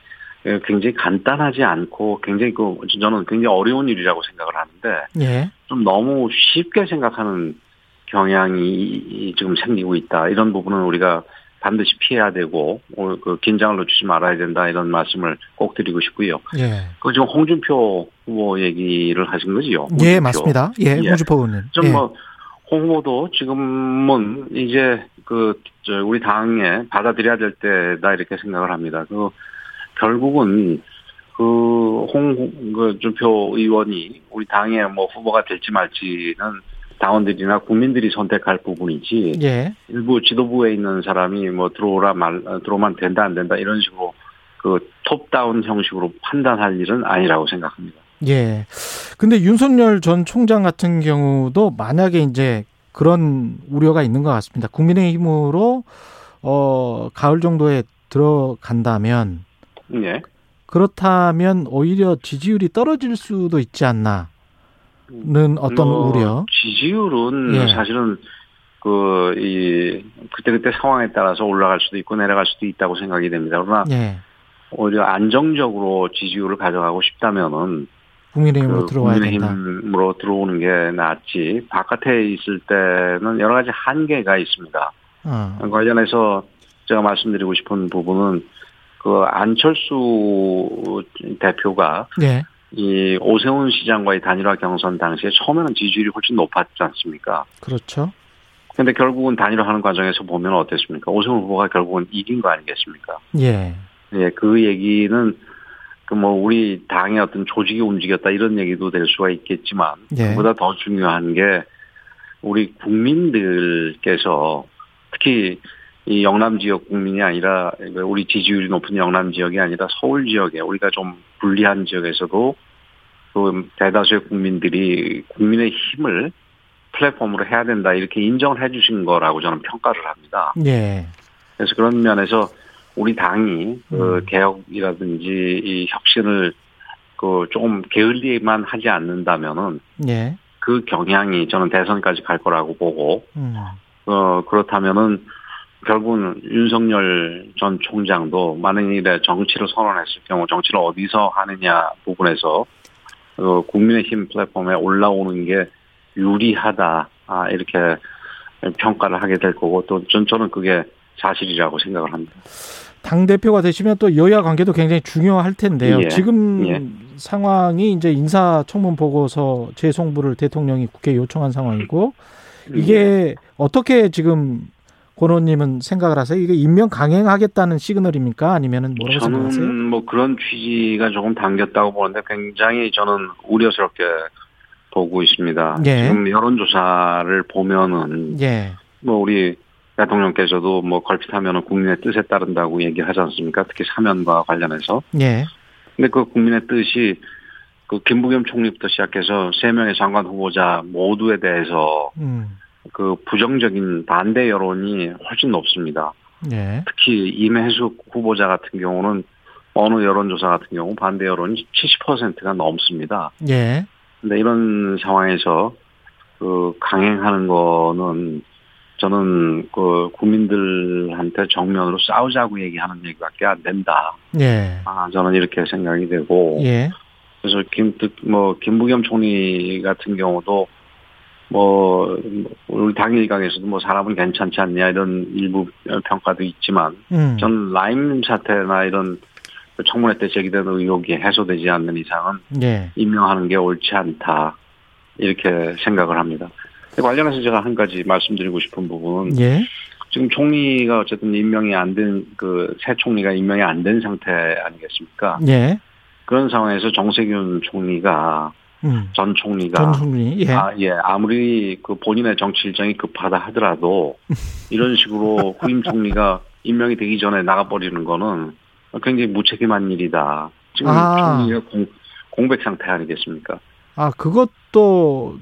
굉장히 간단하지 않고 굉장히 그, 저는 굉장히 어려운 일이라고 생각을 하는데 예. 좀 너무 쉽게 생각하는 경향이 지금 생기고 있다. 이런 부분은 우리가 반드시 피해야 되고 오늘 그 긴장을 놓치지 말아야 된다 이런 말씀을 꼭 드리고 싶고요. 예. 그 지금 홍준표 후보 얘기를 하신 거지요. 홍준표. 예, 맞습니다. 예, 예. 홍준표 의원님. 예. 좀뭐 홍보도 지금은 이제 그저 우리 당에 받아들여야 될 때다 이렇게 생각을 합니다. 그 결국은 그 홍준표 의원이 우리 당의 뭐 후보가 될지 말지는 당원들이나 국민들이 선택할 부분이지 예. 일부 지도부에 있는 사람이 뭐 들어오라 말 들어오면 된다 안 된다 이런 식으로 그 톱다운 형식으로 판단할 일은 아니라고 생각합니다. 예. 근데 윤석열 전 총장 같은 경우도 만약에 이제 그런 우려가 있는 것 같습니다. 국민의힘으로 어 가을 정도에 들어간다면 예. 그렇다면 오히려 지지율이 떨어질 수도 있지 않나 는 어떤 어, 우려. 지지율은 예. 사실은 그 이 그때 그때 상황에 따라서 올라갈 수도 있고 내려갈 수도 있다고 생각이 됩니다. 그러나 예. 오히려 안정적으로 지지율을 가져가고 싶다면은 국민의힘으로 그 들어와야 된다. 국민의힘으로 들어오는 게 낫지. 바깥에 있을 때는 여러 가지 한계가 있습니다. 어. 관련해서 제가 말씀드리고 싶은 부분은 그 안철수 대표가 예. 이 오세훈 시장과의 단일화 경선 당시에 처음에는 지지율이 훨씬 높았지 않습니까? 그렇죠. 근데 결국은 단일화하는 과정에서 보면 어땠습니까? 오세훈 후보가 결국은 이긴 거 아니겠습니까? 예. 예, 그 얘기는 그 뭐 우리 당의 어떤 조직이 움직였다 이런 얘기도 될 수가 있겠지만 예. 그보다 더 중요한 게 우리 국민들께서 특히 이 영남 지역 국민이 아니라 우리 지지율이 높은 영남 지역이 아니라 서울 지역에 우리가 좀 불리한 지역에서도 그 대다수의 국민들이 국민의 힘을 플랫폼으로 해야 된다 이렇게 인정을 해주신 거라고 저는 평가를 합니다. 예. 그래서 그런 면에서 우리 당이 그 음. 개혁이라든지 이 혁신을 그 조금 게을리만 하지 않는다면은 예. 그 경향이 저는 대선까지 갈 거라고 보고 음. 어 그렇다면은 결국은 윤석열 전 총장도 만약에 정치를 선언했을 경우 정치를 어디서 하느냐 부분에서 어, 국민의힘 플랫폼에 올라오는 게 유리하다 아, 이렇게 평가를 하게 될 거고 또 전, 저는 그게 사실이라고 생각을 합니다. 당 대표가 되시면 또 여야 관계도 굉장히 중요할 텐데요. 예. 지금 예. 상황이 이제 인사 청문 보고서 재송부를 대통령이 국회에 요청한 상황이고 이게 어떻게 지금 권호님은 생각을 하세요? 이게 임명 강행하겠다는 시그널입니까? 아니면은 뭐라고 생각하세요? 저는 뭐 그런 취지가 조금 담겼다고 보는데 굉장히 저는 우려스럽게 보고 있습니다. 예. 지금 여론조사를 보면은 예. 뭐 우리 대통령께서도 뭐 걸핏하면은 국민의 뜻에 따른다고 얘기하지 않습니까? 특히 사면과 관련해서. 예. 근데 그 국민의 뜻이 그 김부겸 총리부터 시작해서 세 명의 장관 후보자 모두에 대해서 음. 그 부정적인 반대 여론이 훨씬 높습니다. 예. 특히 임혜숙 후보자 같은 경우는 어느 여론조사 같은 경우 반대 여론이 70%가 넘습니다. 예. 근데 이런 상황에서 그 강행하는 거는 저는 그 국민들한테 정면으로 싸우자고 얘기하는 얘기밖에 안 된다. 예. 아 저는 이렇게 생각이 되고 예. 그래서 김 뭐 김부겸 총리 같은 경우도 뭐 우리 당 일각에서도 뭐 사람은 괜찮지 않냐 이런 일부 평가도 있지만 음. 저는 라임 사태나 이런 그 청문회 때 제기된 의혹이 해소되지 않는 이상은 예. 임명하는 게 옳지 않다 이렇게 생각을 합니다. 관련해서 제가 한 가지 말씀드리고 싶은 부분은 예. 지금 총리가 어쨌든 임명이 안 된 그 새 총리가 임명이 안 된 상태 아니겠습니까? 예. 그런 상황에서 정세균 총리가 음. 전 총리가 전 총리. 예. 아, 예, 아무리 그 본인의 정치 일정이 급하다 하더라도 이런 식으로 [laughs] 후임 총리가 임명이 되기 전에 나가버리는 거는 굉장히 무책임한 일이다. 지금 아. 총리가 공, 공백 상태 아니겠습니까? 아, 그것도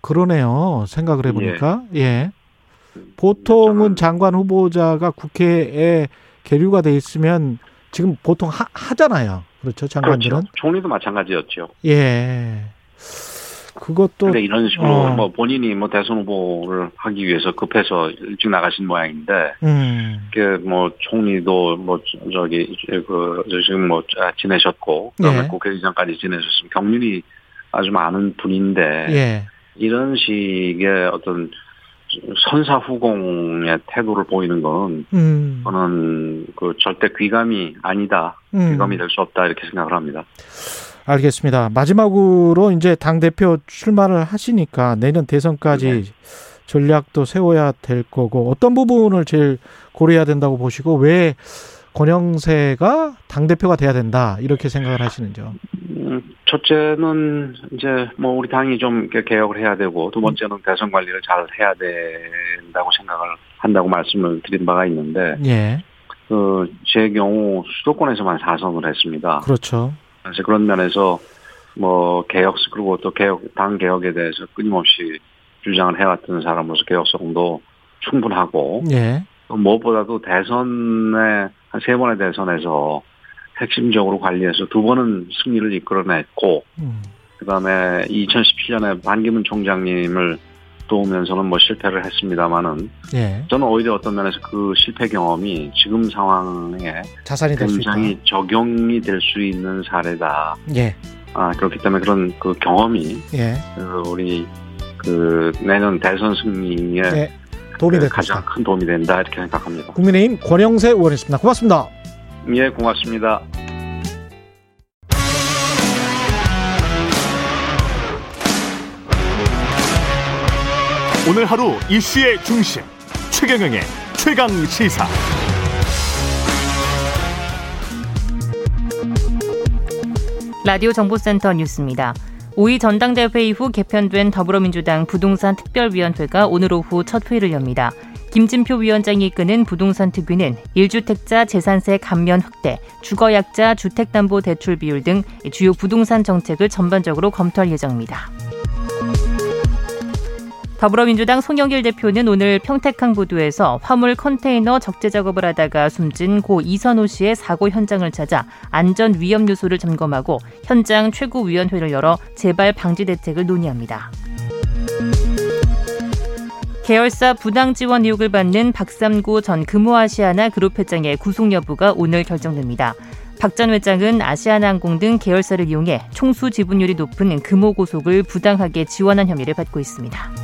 그러네요. 생각을 해보니까. 예. 보통은 장관 후보자가 국회에 계류가 돼 있으면 지금 보통 하, 하잖아요. 그렇죠. 장관들은. 그렇죠. 총리도 마찬가지였죠. 예. 그것도 근데 이런 식으로 어. 뭐 본인이 뭐 대선 후보를 하기 위해서 급해서 일찍 나가신 모양인데 음. 그뭐 총리도 뭐 저- 저기 그 지금 뭐 아, 지내셨고 그다음에 예. 국회의장까지 지내셨으면 경륜이 아주 많은 분인데 예. 이런 식의 어떤 선사후공의 태도를 보이는 건 음. 저는 그 절대 귀감이 아니다 음. 귀감이 될 수 없다 이렇게 생각을 합니다. 알겠습니다. 마지막으로 이제 당 대표 출마를 하시니까 내년 대선까지 네. 전략도 세워야 될 거고 어떤 부분을 제일 고려해야 된다고 보시고 왜 권영세가 당 대표가 돼야 된다 이렇게 생각을 하시는지요? 음, 첫째는 이제 뭐 우리 당이 좀 개혁을 해야 되고 두 번째는 대선 관리를 잘 해야 된다고 생각을 한다고 말씀을 드린 바가 있는데 예, 그 제 경우 수도권에서만 4선을 했습니다. 그렇죠. 그래서 그런 면에서 뭐 개혁 그리고 또 개혁 당 개혁에 대해서 끊임없이 주장을 해왔던 사람으로서 개혁성도 충분하고 예, 또 무엇보다도 대선에 한 세 번의 대선에서 핵심적으로 관리해서 두 번은 승리를 이끌어냈고 음, 그다음에 2017년에 반기문 총장님을 도우면서는 뭐 실패를 했습니다마는 예, 저는 오히려 어떤 면에서 그 실패 경험이 지금 상황에 자산이 될수 있다. 굉장히 적용이 될 수 있는 사례다. 예, 아 그렇기 때문에 그런 그 경험이 예, 그 우리 그 내년 대선 승리에 예, 도움이 될 가장 것이다. 큰 도움이 된다 이렇게 생각합니다. 국민의힘 권영세 의원이었습니다. 고맙습니다. 예, 고맙습니다. 오늘 하루 이슈의 중심 최경영의 최강 시사 라디오 정보센터 뉴스입니다. 5위 전당대회 이후 개편된 더불어민주당 부동산 특별위원회가 오늘 오후 첫 회의를 엽니다. 김진표 위원장이 이끄는 부동산 특위는 1주택자 재산세 감면 확대, 주거약자 주택담보대출 비율 등 주요 부동산 정책을 전반적으로 검토할 예정입니다. 더불어민주당 송영길 대표는 오늘 평택항부두에서 화물 컨테이너 적재 작업을 하다가 숨진 고 이선호 씨의 사고 현장을 찾아 안전 위험 요소를 점검하고 현장 최고위원회를 열어 재발 방지 대책을 논의합니다. 계열사 부당 지원 의혹을 받는 박삼구 전 금호아시아나 그룹 회장의 구속 여부가 오늘 결정됩니다. 박 전 회장은 아시아나항공 등 계열사를 이용해 총수 지분율이 높은 금호 고속을 부당하게 지원한 혐의를 받고 있습니다.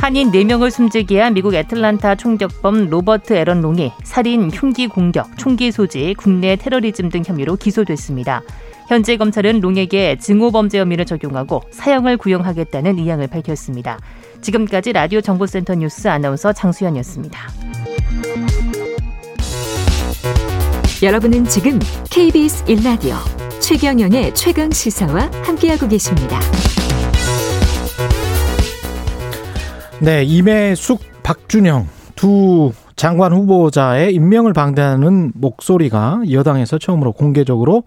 한인 4명을 숨지게 한 미국 애틀란타 총격범 로버트 에런 롱이 살인, 흉기 공격, 총기 소지, 국내 테러리즘 등 혐의로 기소됐습니다. 현재 검찰은 롱에게 증오범죄 혐의를 적용하고 사형을 구형하겠다는 의향을 밝혔습니다. 지금까지 라디오 정보센터 뉴스 아나운서 장수연이었습니다. 여러분은 지금 KBS 1라디오 최경영의 최강 시사와 함께하고 계십니다. 네, 임혜숙, 박준영 두 장관 후보자의 임명을 반대하는 목소리가 여당에서 처음으로 공개적으로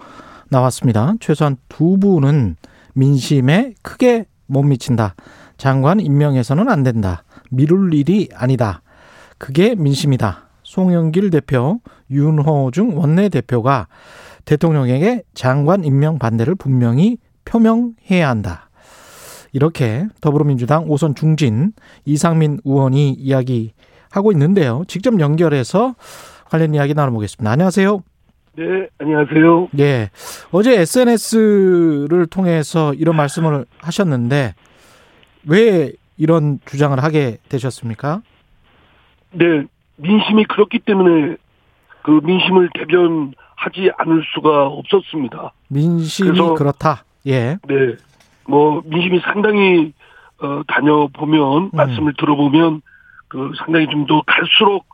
나왔습니다. 최소한 두 분은 민심에 크게 못 미친다. 장관 임명해서는 안 된다. 미룰 일이 아니다. 그게 민심이다. 송영길 대표, 윤호중 원내대표가 대통령에게 장관 임명 반대를 분명히 표명해야 한다. 이렇게 더불어민주당 오선 중진 이상민 의원이 이야기하고 있는데요. 직접 연결해서 관련 이야기 나눠보겠습니다. 안녕하세요. 네, 안녕하세요. 예. 어제 SNS를 통해서 이런 말씀을 하셨는데 왜 이런 주장을 하게 되셨습니까? 네, 민심이 그렇기 때문에 그 민심을 대변하지 않을 수가 없었습니다. 민심이 그렇다. 예. 네. 뭐 민심이 상당히 어 다녀보면 음. 말씀을 들어보면 그 상당히 좀 더 갈수록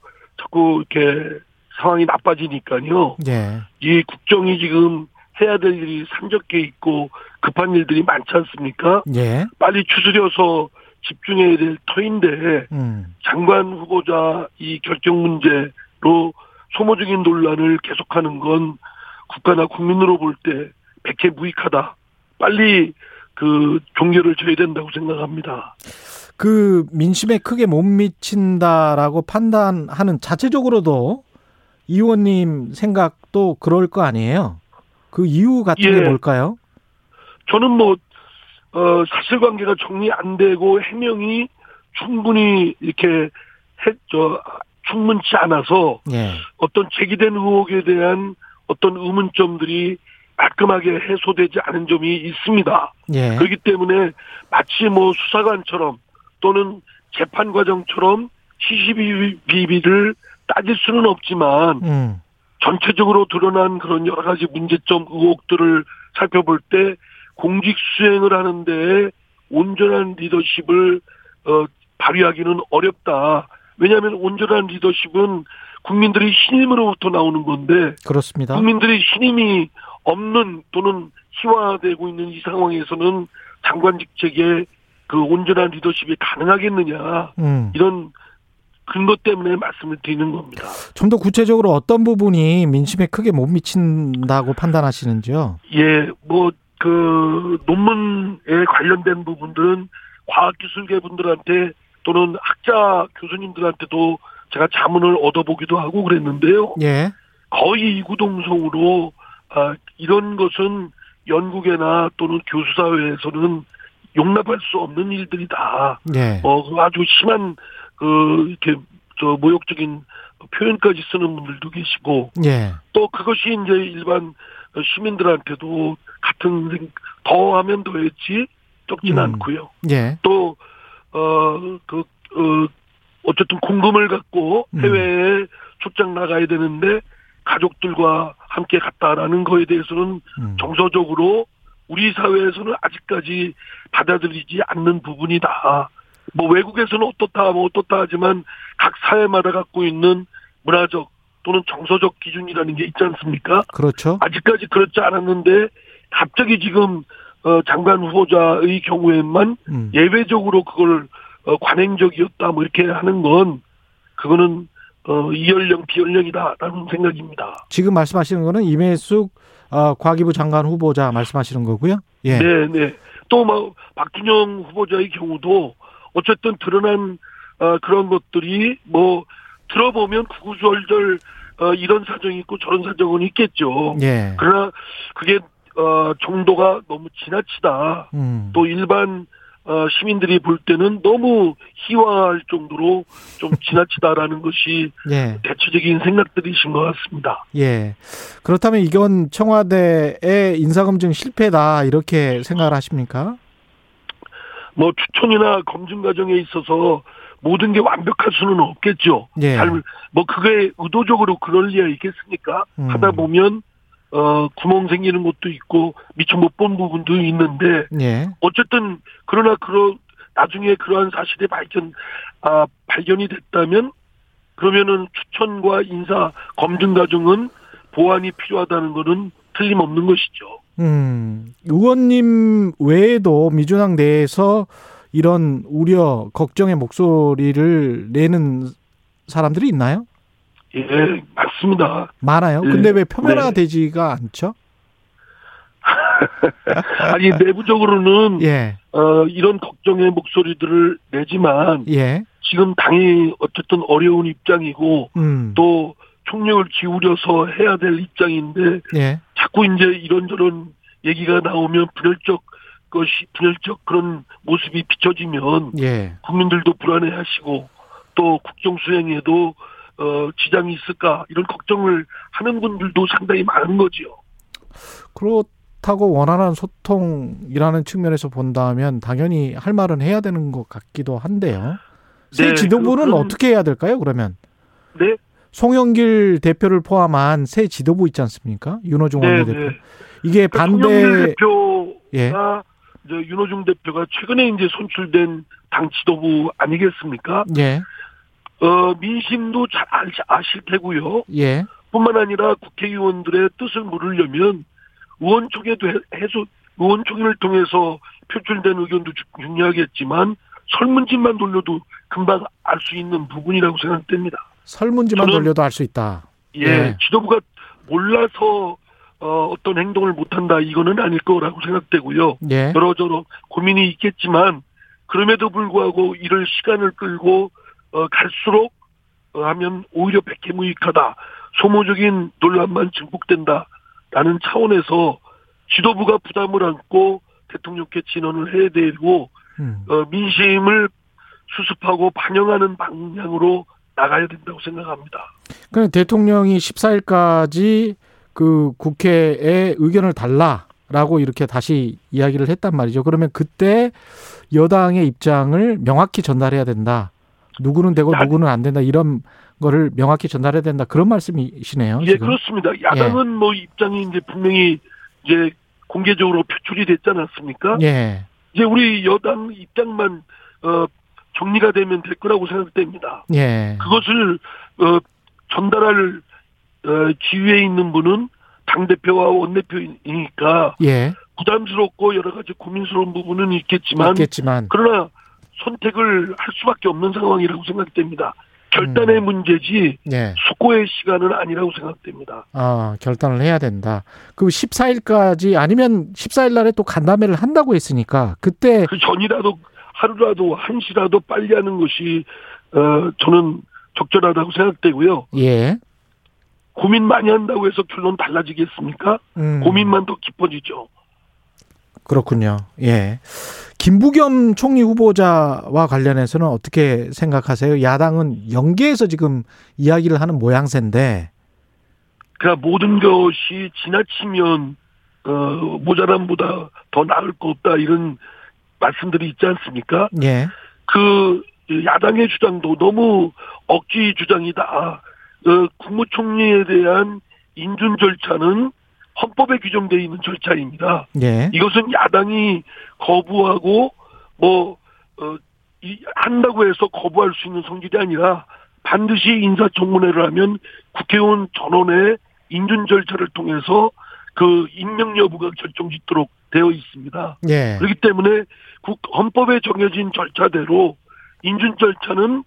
자꾸 이렇게 상황이 나빠지니까요. 예. 이 국정이 지금 해야 될 일이 산적해 있고 급한 일들이 많지 않습니까? 예. 빨리 추스려서 집중해야 될 터인데 음. 장관 후보자 이 결정 문제로 소모적인 논란을 계속하는 건 국가나 국민으로 볼 때 백해 무익하다. 빨리 그 종결을 줘야 된다고 생각합니다. 그 민심에 크게 못 미친다라고 판단하는 자체적으로도 이 의원님 생각도 그럴 거 아니에요? 그 이유 같은 예. 게 뭘까요? 저는 뭐, 어, 사실관계가 정리 안 되고 해명이 충분히 이렇게 해, 저, 충분치 않아서 예. 어떤 제기된 의혹에 대한 어떤 의문점들이 깔끔하게 해소되지 않은 점이 있습니다. 예. 그렇기 때문에 마치 뭐 수사관처럼 또는 재판 과정처럼 시시비비를 따질 수는 없지만 음. 전체적으로 드러난 그런 여러 가지 문제점 의혹들을 살펴볼 때 공직 수행을 하는데 온전한 리더십을 어, 발휘하기는 어렵다. 왜냐하면 온전한 리더십은 국민들의 신임으로부터 나오는 건데 그렇습니다. 국민들의 신임이 없는 또는 희화되고 있는 이 상황에서는 장관 직책에 그 온전한 리더십이 가능하겠느냐 음. 이런 근거 때문에 말씀을 드리는 겁니다. 좀 더 구체적으로 어떤 부분이 민심에 크게 못 미친다고 판단하시는지요? 예, 뭐 그 논문에 관련된 부분들은 과학기술계 분들한테 또는 학자 교수님들한테도 제가 자문을 얻어보기도 하고 그랬는데요. 예. 거의 이구동성으로 아, 이런 것은 연구계나 또는 교수사회에서는 용납할 수 없는 일들이다. 예. 어, 그 아주 심한 그 이렇게 저 모욕적인 표현까지 쓰는 분들도 계시고 예. 또 그것이 이제 일반 시민들한테도 같은 생- 더 하면 더했지 적진 음. 않고요. 예. 또어 그 어, 어쨌든 공금을 갖고 음. 해외에 출장 나가야 되는데 가족들과 함께 갔다라는 거에 대해서는 음. 정서적으로 우리 사회에서는 아직까지 받아들이지 않는 부분이다. 뭐 외국에서는 어떻다 뭐 어떻다 하지만 각 사회마다 갖고 있는 문화적 또는 정서적 기준이라는 게 있지 않습니까? 그렇죠. 아직까지 그렇지 않았는데 갑자기 지금 어, 장관 후보자의 경우에만 음. 예외적으로 그걸 어, 관행적이었다 뭐 이렇게 하는 건 그거는 어, 이연령 비연령이다라는 생각입니다. 지금 말씀하시는 거는 임혜숙 어, 과기부 장관 후보자 말씀하시는 거고요. 예. 네, 네. 또뭐 박준영 후보자의 경우도 어쨌든 드러난 어, 그런 것들이 뭐 들어보면 구구절절 어, 이런 사정이 있고 저런 사정은 있겠죠. 예. 그러나 그게 어, 정도가 너무 지나치다. 음. 또 일반 어, 시민들이 볼 때는 너무 희화할 정도로 좀 지나치다라는 것이 [laughs] 예. 대체적인 생각들이신 것 같습니다. 예. 그렇다면 이건 청와대의 인사검증 실패다 이렇게 생각을 하십니까? 뭐 추천이나 검증 과정에 있어서 모든 게 완벽할 수는 없겠죠. 예. 잘, 뭐 그게 의도적으로 그럴 리가 있겠습니까? 음. 하다 보면 어 구멍 생기는 것도 있고 미처 못 본 부분도 있는데 예. 어쨌든 그러나 그러 나중에 그러한 사실이 발견 아 발견이 됐다면 그러면은 추천과 인사 검증 과정은 보완이 필요하다는 것은 틀림없는 것이죠. 음. 의원님 외에도 민주당 내에서 이런 우려, 걱정의 목소리를 내는 사람들이 있나요? 예, 맞습니다. 많아요. 예. 근데 왜 표면화가 네. 되지가 않죠? [laughs] 아니 내부적으로는 예. 어, 이런 걱정의 목소리들을 내지만 예. 지금 당이 어쨌든 어려운 입장이고 음. 또 총력을 기울여서 해야 될 입장인데 예. 자꾸 이제 이런저런 얘기가 나오면 분열적 것이 분열적 그런 모습이 비춰지면 예. 국민들도 불안해하시고 또 국정 수행에도 어, 지장이 있을까 이런 걱정을 하는 분들도 상당히 많은 거지요. 그렇다고 원활한 소통이라는 측면에서 본다면 당연히 할 말은 해야 되는 것 같기도 한데요. 새 네, 지도부는 그- 그럼- 어떻게 해야 될까요? 그러면 네, 송영길 대표를 포함한 새 지도부 있지 않습니까? 윤호중 네, 원내대표. 네. 이게 그러니까 반대 송영길 대표가 예. 이제 윤호중 대표가 최근에 이제 손출된 당 지도부 아니겠습니까? 예. 어, 민심도 잘 아실 테고요. 예. 뿐만 아니라 국회의원들의 뜻을 물으려면 의원총회도 해- 해소 의원총회를 통해서 표출된 의견도 주- 중요하겠지만 설문지만 돌려도 금방 알 수 있는 부분이라고 생각됩니다. 설문지만 저는- 돌려도 알 수 있다. 예, 예. 지도부가 몰라서 어, 어떤 행동을 못한다 이거는 아닐 거라고 생각되고요. 예. 여러저러 고민이 있겠지만 그럼에도 불구하고 이럴 시간을 끌고 어, 갈수록 어, 하면 오히려 백해무익하다 소모적인 논란만 증폭된다라는 차원에서 지도부가 부담을 안고 대통령께 진언을 해야 되고 음. 어, 민심을 수습하고 반영하는 방향으로 나가야 된다고 생각합니다. 그 대통령이 14일까지 그 국회에 의견을 달라라고 이렇게 다시 이야기를 했단 말이죠. 그러면 그때 여당의 입장을 명확히 전달해야 된다. 누구는 되고 야- 누구는 안 된다. 이런 거를 명확히 전달해야 된다. 그런 말씀이시네요. 예, 지금. 그렇습니다. 야당은 뭐 입장이 이제 분명히 이제 공개적으로 표출이 됐지 않았습니까? 예. 이제 우리 여당 입장만 어 정리가 되면 될 거라고 생각됩니다. 예. 그것을 어 전달할 어 기회에 있는 분은 당 대표와 원 대표이니까 예. 부담스럽고 여러 가지 고민스러운 부분은 있겠지만 있겠지만 그러나 선택을 할 수밖에 없는 상황이라고 생각됩니다. 결단의 음. 문제지 예. 숙고의 시간은 아니라고 생각됩니다. 아, 결단을 해야 된다. 그 14일까지 아니면 14일 날에 또 간담회를 한다고 했으니까 그때 그 전이라도 하루라도 한시라도 빨리 하는 것이 어 저는 적절하다고 생각되고요. 예. 고민 많이 한다고 해서 결론 달라지겠습니까? 음. 고민만 더 깊어지죠. 그렇군요. 예. 김부겸 총리 후보자와 관련해서는 어떻게 생각하세요? 야당은 연계해서 지금 이야기를 하는 모양새인데, 그러니까 모든 것이 지나치면 어 모자람보다 더 나을 거 없다 이런 말씀들이 있지 않습니까? 예. 그 야당의 주장도 너무 억지 주장이다. 어, 국무총리에 대한 인준 절차는 헌법에 규정되어 있는 절차입니다. 예. 이것은 야당이 거부하고 뭐 어, 이, 한다고 해서 거부할 수 있는 성질이 아니라 반드시 인사청문회를 하면 국회의원 전원의 인준 절차를 통해서 그 임명 여부가 결정짓도록 되어 있습니다. 예. 그렇기 때문에 국, 헌법에 정해진 절차대로 인준 절차는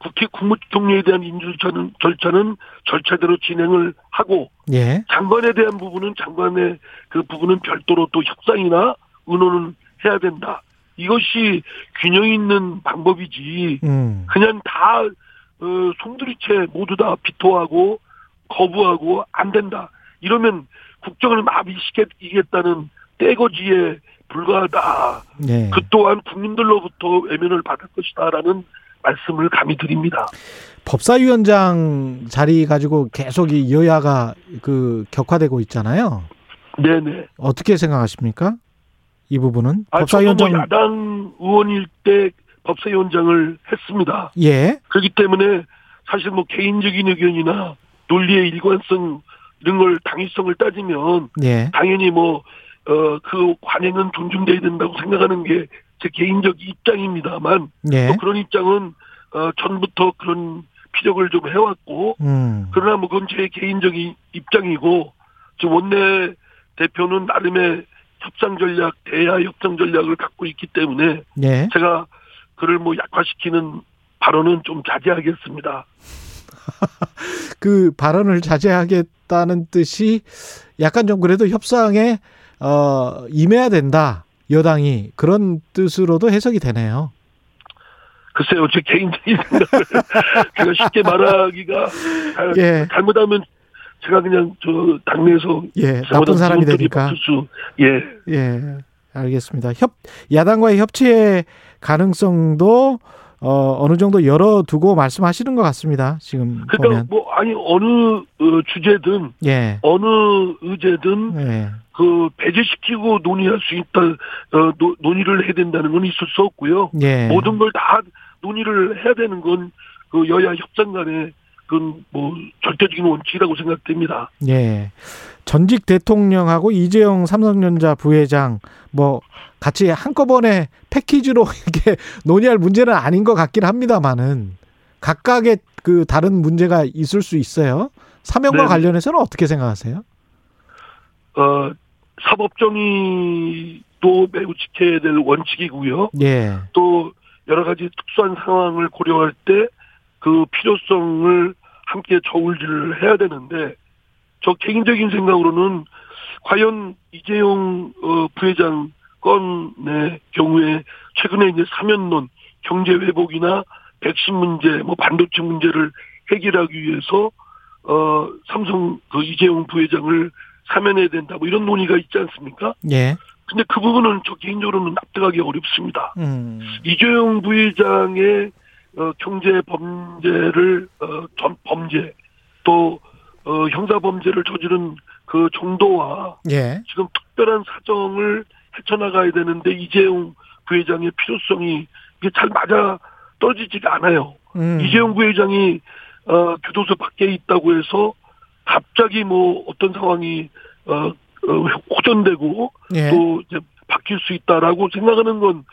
국회 국무총리에 대한 인준 절차는, 절차는 절차대로 진행을 하고 예. 장관에 대한 부분은 장관의 그 부분은 별도로 또 협상이나 의논은 해야 된다. 이것이 균형 있는 방법이지. 음. 그냥 다 어, 송두리째 모두 다 비토하고 거부하고 안 된다. 이러면 국정을 마비시키겠다는 떼거지에 불과하다. 예. 그 또한 국민들로부터 외면을 받을 것이다라는 말씀을 감히 드립니다. 법사위원장 자리 가지고 계속 이 여야가 그 격화되고 있잖아요. 네네. 어떻게 생각하십니까? 이 부분은 아, 법사위원장 뭐 야당 의원일 때 법사위원장을 했습니다. 예. 그렇기 때문에 사실 뭐 개인적인 의견이나 논리의 일관성 이런 걸 당위성을 따지면 예. 당연히 뭐 어 그 관행은 존중돼야 된다고 생각하는 게 제 개인적 입장입니다만 예. 또 그런 입장은 어 전부터 그런 피력을 좀 해왔고 음. 그러나 뭐 그건 제 개인적인 입장이고 저 원내 대표는 나름의 협상 전략 대야 협상 전략을 갖고 있기 때문에 예. 제가 그를 뭐 약화시키는 발언은 좀 자제하겠습니다. [laughs] 그 발언을 자제하겠다는 뜻이 약간 좀 그래도 협상에 어 임해야 된다. 여당이 그런 뜻으로도 해석이 되네요. 글쎄요, 제 개인적인 생각을 [laughs] 제가 쉽게 말하기가 잘- 예. 잘못하면 제가 그냥 저 당내에서 예, 나쁜 사람이 되니까. 수, 예, 예, 알겠습니다. 협 야당과의 협치의 가능성도 어, 어느 정도 열어두고 말씀하시는 것 같습니다. 지금 그러니까 보면. 뭐 아니 어느 어, 주제든 예, 어느 의제든 예, 그 배제시키고 논의할 수 있다 어, 노- 논의를 해야 된다는 건 있을 수 없고요. 예. 모든 걸 다 논의를 해야 되는 건 그 여야 협상 간의 그건 뭐 절대적인 원칙이라고 생각됩니다. 예. 전직 대통령하고 이재용 삼성전자 부회장 뭐 같이 한꺼번에 패키지로 [laughs] 이렇게 논의할 문제는 아닌 것 같긴 합니다만은 각각의 그 다른 문제가 있을 수 있어요. 사명과 네. 관련해서는 어떻게 생각하세요? 어, 사법정의도 매우 지켜야 될 원칙이고요. 예, 또 여러 가지 특수한 상황을 고려할 때 그 필요성을 함께 저울질을 해야 되는데 저 개인적인 생각으로는 과연 이재용 어, 부회장 건의 경우에 최근에 이제 사면론 경제 회복이나 백신 문제, 뭐 반도체 문제를 해결하기 위해서 어 삼성 그 이재용 부회장을 사면해야 된다 뭐 이런 논의가 있지 않습니까? 예, 근데 그 부분은 저 개인적으로는 납득하기 어렵습니다. 음, 이재용 부회장의 어, 경제 범죄를 어, 전 범죄 또 어, 형사 범죄를 저지른 그 정도와 예, 지금 특별한 사정을 헤쳐나가야 되는데 이재용 부회장의 필요성이 이게 잘 맞아 떨어지지가 않아요. 음, 이재용 부회장이 어, 교도소 밖에 있다고 해서 갑자기 뭐 어떤 상황이 어, 어, 호전되고 예, 또 이제 바뀔 수 있다라고 생각하는 건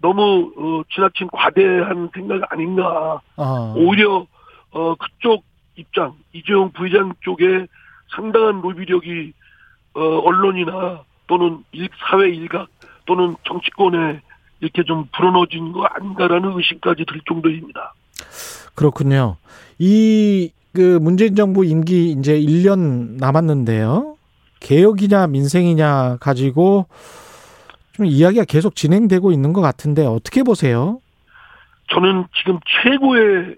너무 어, 지나친 과대한 생각 아닌가. 어, 오히려 어, 그쪽 입장 이재용 부회장 쪽에 상당한 로비력이 어, 언론이나 또는 일, 사회 일각 또는 정치권에 이렇게 좀 불어넣어진 거 아닌가라는 의심까지 들 정도입니다. 그렇군요. 이 그 문재인 정부 임기 이제 1년 남았는데요. 개혁이냐 민생이냐 가지고 좀 이야기가 계속 진행되고 있는 것 같은데 어떻게 보세요? 저는 지금 최고의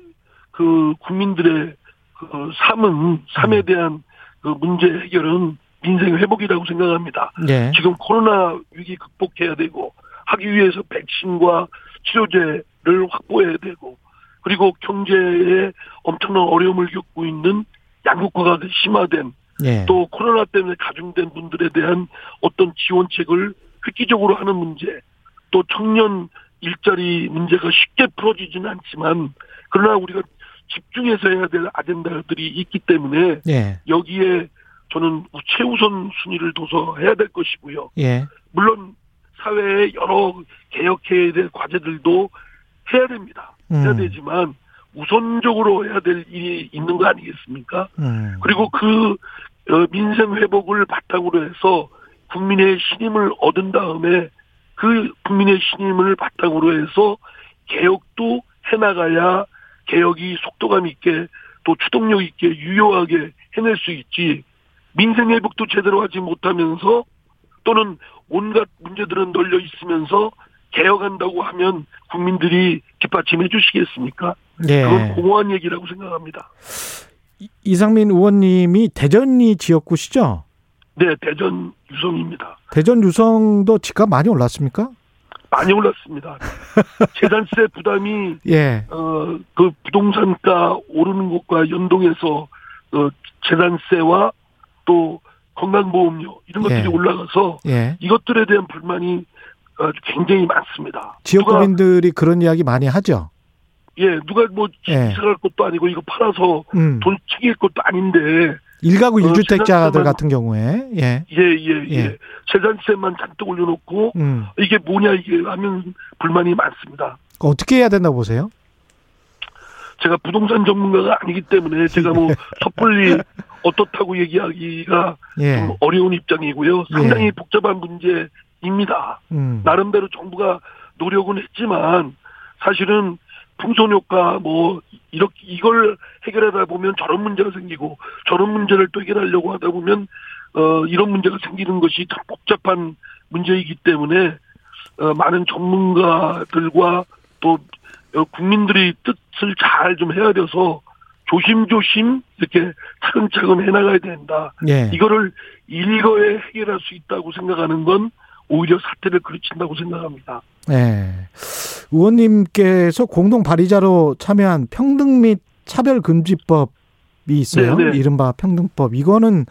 그 국민들의 그 삶은 삶에 대한 그 문제 해결은 민생 회복이라고 생각합니다. 예. 지금 코로나 위기 극복해야 되고 하기 위해서 백신과 치료제를 확보해야 되고 그리고 경제에 엄청난 어려움을 겪고 있는 양극화가 심화된 예. 또 코로나 때문에 가중된 분들에 대한 어떤 지원책을 획기적으로 하는 문제, 또 청년 일자리 문제가 쉽게 풀어지지는 않지만 그러나 우리가 집중해서 해야 될 아젠다들이 있기 때문에 예. 여기에 저는 최우선 순위를 둬서 해야 될 것이고요. 예. 물론 사회의 여러 개혁해야 될 과제들도 해야 됩니다. 해야 음. 되지만 우선적으로 해야 될 일이 있는 거 아니겠습니까? 음. 그리고 그 어, 민생 회복을 바탕으로 해서 국민의 신임을 얻은 다음에 그 국민의 신임을 바탕으로 해서 개혁도 해나가야 개혁이 속도감 있게 또 추동력 있게 유효하게 해낼 수 있지 민생 회복도 제대로 하지 못하면서 또는 온갖 문제들은 널려 있으면서 개혁한다고 하면 국민들이 뒷받침해 주시겠습니까? 예. 그건 공허한 얘기라고 생각합니다. 이- 이상민 의원님이 대전이 지역구시죠? 네, 대전 유성입니다. 대전 유성도 집값 많이 올랐습니까? 많이 올랐습니다. [laughs] 재산세 부담이 예. 어, 그 부동산가 오르는 것과 연동해서 어, 재산세와 또 건강보험료 이런 것들이 예. 올라가서 예. 이것들에 대한 불만이 어, 굉장히 많습니다. 지역 구민들이 그런 이야기 많이 하죠. 예, 누가 뭐 예. 이사 갈 것도 아니고 이거 팔아서 음. 돈 챙길 것도 아닌데 일가구 어, 일주택자들 같은 경우에 예. 예, 예, 예. 예. 재산세만 잔뜩 올려놓고 음. 이게 뭐냐 이게 하면 불만이 많습니다. 어떻게 해야 된다고 보세요? 제가 부동산 전문가가 아니기 때문에 제가 뭐 [laughs] 섣불리 어떻다고 얘기하기가 예. 좀 어려운 입장이고요. 예. 상당히 복잡한 문제입니다. 음. 나름대로 정부가 노력은 했지만 사실은 풍선 효과 뭐 이렇게 이걸 해결하다 보면 저런 문제가 생기고 저런 문제를 또 해결하려고 하다 보면 어 이런 문제가 생기는 것이 참 복잡한 문제이기 때문에 어 많은 전문가들과 또 어, 국민들의 뜻을 잘 좀 헤아려서 조심조심 이렇게 차근차근 해나가야 된다. 예. 이거를 일거에 해결할 수 있다고 생각하는 건 오히려 사태를 그르친다고 생각합니다. 예. 의원님께서 공동 발의자로 참여한 평등 및 차별 금지법이 있어요. 네, 네. 이른바 평등법. 이거는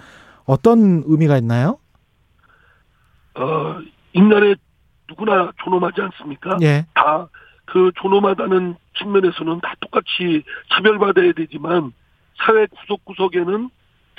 어떤 의미가 있나요? 어, 인간에 누구나 존엄하지 않습니까? 예. 다 그 존엄하다는 측면에서는 다 똑같이 차별받아야 되지만 사회 구석구석에는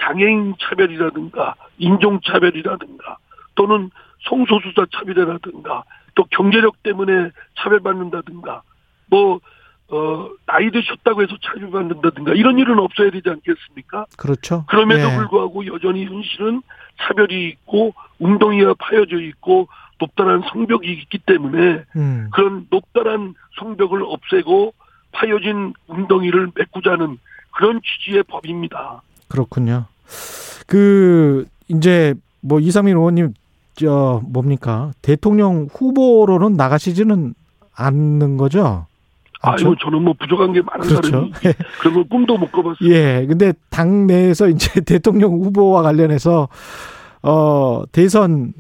장애인 차별이라든가 인종 차별이라든가 또는 성소수자 차별이라든가 또 경제력 때문에 차별받는다든가 뭐 어, 나이 드셨다고 해서 차별받는다든가 이런 일은 없어야 되지 않겠습니까? 그렇죠. 그럼에도 예. 불구하고 여전히 현실은 차별이 있고 웅덩이가 파여져 있고 높다란 성벽이 있기 때문에 음. 그런 높다란 성벽을 없애고 파여진 웅덩이를 메꾸자는 그런 취지의 법입니다. 그렇군요. 그 이제 뭐 이상민 의원님 저 뭡니까 대통령 후보로는 나가시지는 않는 거죠? 아유, 저는 뭐 부족한 게 많은 그렇죠. 사람이 그런 걸 꿈도 못 꿔봤어요. 예. 근데 당 내에서 이제 [laughs] 대통령 후보와 관련해서 어 대선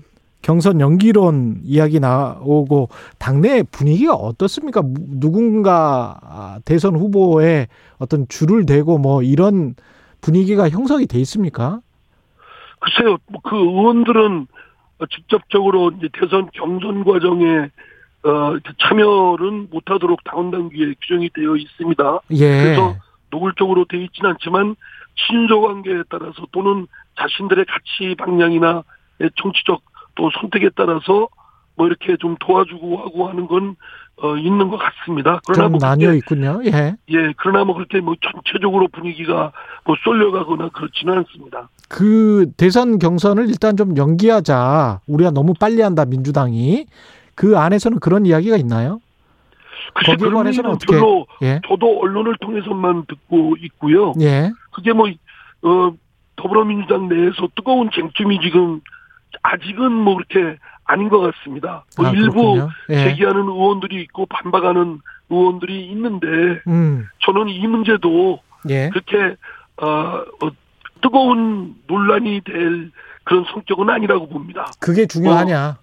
경선 연기론 이야기 나오고 당내 분위기가 어떻습니까? 무- 누군가 아, 대선 후보에 어떤 줄을 대고 뭐 이런 분위기가 형성이 돼 있습니까? 글쎄요, 뭐그 의원들은 직접적으로 이제 대선 경선 과정에 어, 참여는 못하도록 당원 당규에 규정이 되어 있습니다. 예. 그래서 노골적으로 되어 있지는 않지만 친소 관계에 따라서 또는 자신들의 가치 방향이나 정치적 또 선택에 따라서 뭐 이렇게 좀 도와주고 하고 하는 건 어, 있는 것 같습니다. 그러나 좀뭐 나뉘어 그게, 있군요. 예. 예, 그러나 뭐 그렇게 뭐 전체적으로 분위기가 뭐 쏠려가거나 그렇지는 않습니다. 그 대선 경선을 일단 좀 연기하자. 우리가 너무 빨리 한다 민주당이. 그 안에서는 그런 이야기가 있나요? 글쎄 거기에 관해서는 어떻게- 별로 예. 저도 언론을 통해서만 듣고 있고요. 예. 그게 뭐, 어, 더불어민주당 내에서 뜨거운 쟁점이 지금 아직은 뭐 그렇게 아닌 것 같습니다. 뭐 아, 일부. 예. 제기하는 의원들이 있고 반박하는 의원들이 있는데 음. 저는 이 문제도 예. 그렇게 어, 어, 뜨거운 논란이 될 그런 성격은 아니라고 봅니다. 그게 중요하냐?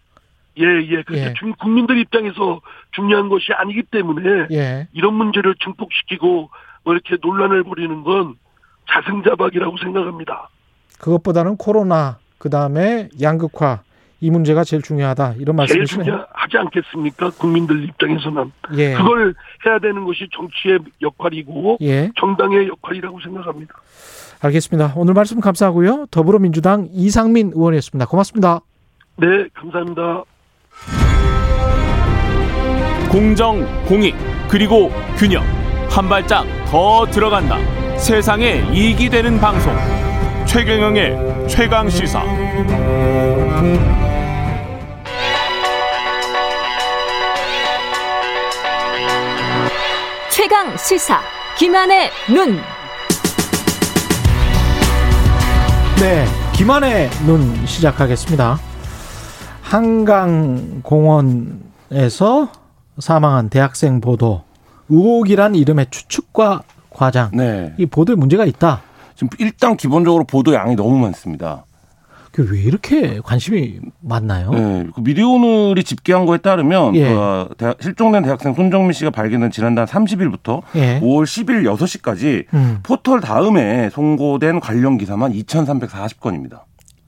예, 예. 그렇게 예. 중- 국민들 입장에서 중요한 것이 아니기 때문에 예. 이런 문제를 증폭시키고 뭐 이렇게 논란을 벌이는 건 자승자박이라고 생각합니다. 그것보다는 코로나 그 다음에 양극화 이 문제가 제일 중요하다. 이런 제일 말씀이시네요. 중요하지 않겠습니까? 국민들 입장에서는 예. 그걸 해야 되는 것이 정치의 역할이고 예. 정당의 역할이라고 생각합니다. 알겠습니다. 오늘 말씀 감사하고요. 더불어민주당 이상민 의원이었습니다. 고맙습니다. 네, 감사합니다. 공정, 공익, 그리고 균형. 한 발짝 더 들어간다. 세상에 이익이 되는 방송. 최경영의 최강 시사. 최강 시사 김한의 눈. 네, 김한의 눈 시작하겠습니다. 한강 공원에서 사망한 대학생 보도 의혹이란 이름의 추측과 과장. 네. 이 보도에 문제가 있다. 지금 일단 기본적으로 보도 양이 너무 많습니다. 그왜 이렇게 관심이 많나요? 네. 그 미디어오늘이 집계한 거에 따르면 예. 그 대학- 실종된 대학생 손정민 씨가 발견된 지난달 30일부터 예. 5월 10일 6시까지 음. 포털 다음에 송고된 관련 기사만 2,340건입니다.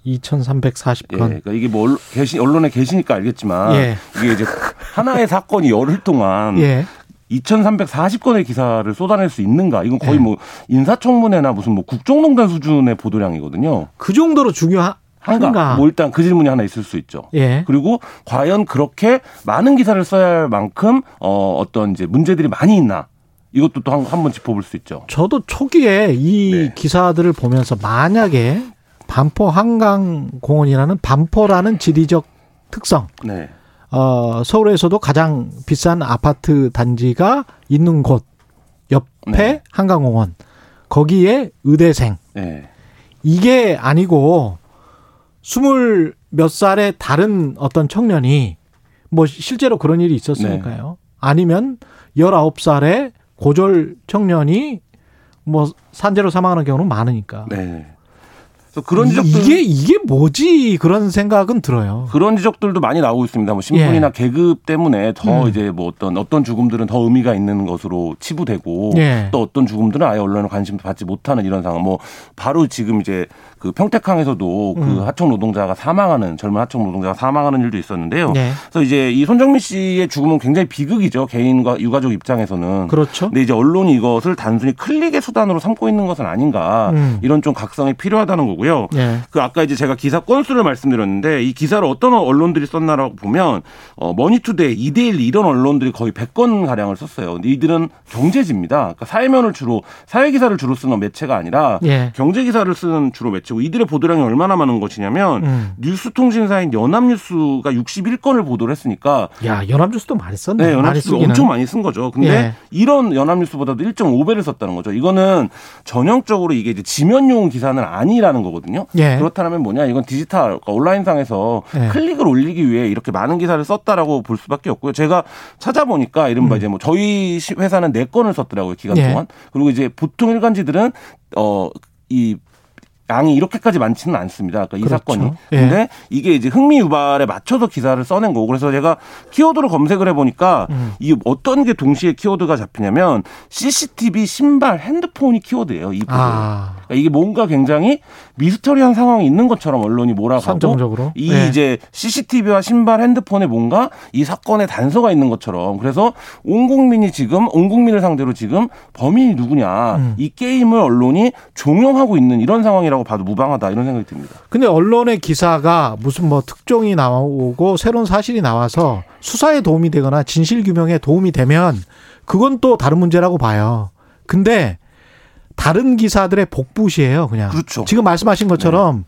2,340건. 예, 그러니까 이게 뭐 언론- 언론에 계시니까 알겠지만 예. 이게 이제 하나의 사건이 열흘 동안 예. 2,340건의 기사를 쏟아낼 수 있는가? 이건 거의 예. 뭐 인사청문회나 무슨 뭐 국정농단 수준의 보도량이거든요. 그 정도로 중요한가? 한가? 뭐 일단 그 질문이 하나 있을 수 있죠. 예. 그리고 과연 그렇게 많은 기사를 써야 할 만큼 어 어떤 이제 문제들이 많이 있나? 이것도 또 한번 짚어볼 수 있죠. 저도 초기에 이 네. 기사들을 보면서 만약에 반포 한강공원이라는 반포라는 지리적 특성, 네. 어, 서울에서도 가장 비싼 아파트 단지가 있는 곳 옆에 네. 한강공원 거기에 의대생 네. 이게 아니고 스물 몇 살의 다른 어떤 청년이 뭐 실제로 그런 일이 있었으니까요. 아니면 열아홉 살의 고졸 청년이 뭐 산재로 사망하는 경우는 많으니까. 네. 그런 이- 지적들 이게 이게 뭐지 그런 생각은 들어요. 그런 지적들도 많이 나오고 있습니다. 뭐 신분이나 예. 계급 때문에 더 음. 이제 뭐 어떤 어떤 죽음들은 더 의미가 있는 것으로 치부되고 예. 또 어떤 죽음들은 아예 언론에 관심도 받지 못하는 이런 상황. 뭐 바로 지금 이제 그 평택항에서도 그 음. 하청 노동자가 사망하는 젊은 하청 노동자가 사망하는 일도 있었는데요. 네. 그래서 이제 이 손정민 씨의 죽음은 굉장히 비극이죠. 개인과 유가족 입장에서는. 그렇죠. 근데 이제 언론이 이것을 단순히 클릭의 수단으로 삼고 있는 것은 아닌가 음. 이런 좀 각성이 필요하다는 거고요. 예. 그 아까 이제 제가 기사 건수를 말씀드렸는데 이 기사를 어떤 언론들이 썼나라고 보면 어 머니투데이, 이데일리 이런 언론들이 거의 100건 가량을 썼어요. 근데 이들은 경제지입니다. 그러니까 사회면을 주로 사회 기사를 주로 쓰는 매체가 아니라 예. 경제 기사를 쓰는 주로 매체고 이들의 보도량이 얼마나 많은 것이냐면 음. 뉴스 통신사인 연합뉴스가 61건을 보도를 했으니까 야 연합뉴스도 많이 썼네. 네, 쓰기는. 엄청 많이 쓴 거죠. 근데 예. 이런 연합뉴스보다도 1.5배를 썼다는 거죠. 이거는 전형적으로 이게 이제 지면용 기사는 아니라는 거거든요. 예. 그렇다면 뭐냐? 이건 디지털 그러니까 온라인상에서 예. 클릭을 올리기 위해 이렇게 많은 기사를 썼다라고 볼 수밖에 없고요. 제가 찾아보니까 이른바 이제 뭐 저희 시- 회사는 네 건을 썼더라고요 기간 음. 예. 동안. 그리고 이제 보통 일간지들은 어이 양이 이렇게까지 많지는 않습니다. 그러니까 이 그렇죠. 사건이. 예. 근데 이게 이제 흥미 유발에 맞춰서 기사를 써낸 거고 그래서 제가 키워드로 검색을 해보니까 음. 이 어떤 게 동시에 키워드가 잡히냐면 CCTV, 신발, 핸드폰이 키워드예요. 이 부분. 아 그러니까 이게 뭔가 굉장히 미스터리한 상황이 있는 것처럼 언론이 몰아가고 선정적으로. 이 예. 이제 CCTV와 신발, 핸드폰에 뭔가 이 사건의 단서가 있는 것처럼 그래서 온 국민이 지금 온 국민을 상대로 지금 범인이 누구냐 음. 이 게임을 언론이 종용하고 있는 이런 상황이라고 봐도 무방하다 이런 생각이 듭니다. 근데 언론의 기사가 무슨 뭐 특종이 나오고 새로운 사실이 나와서 수사에 도움이 되거나 진실 규명에 도움이 되면 그건 또 다른 문제라고 봐요. 근데 다른 기사들의 복붙이에요, 그냥. 그렇죠. 지금 말씀하신 것처럼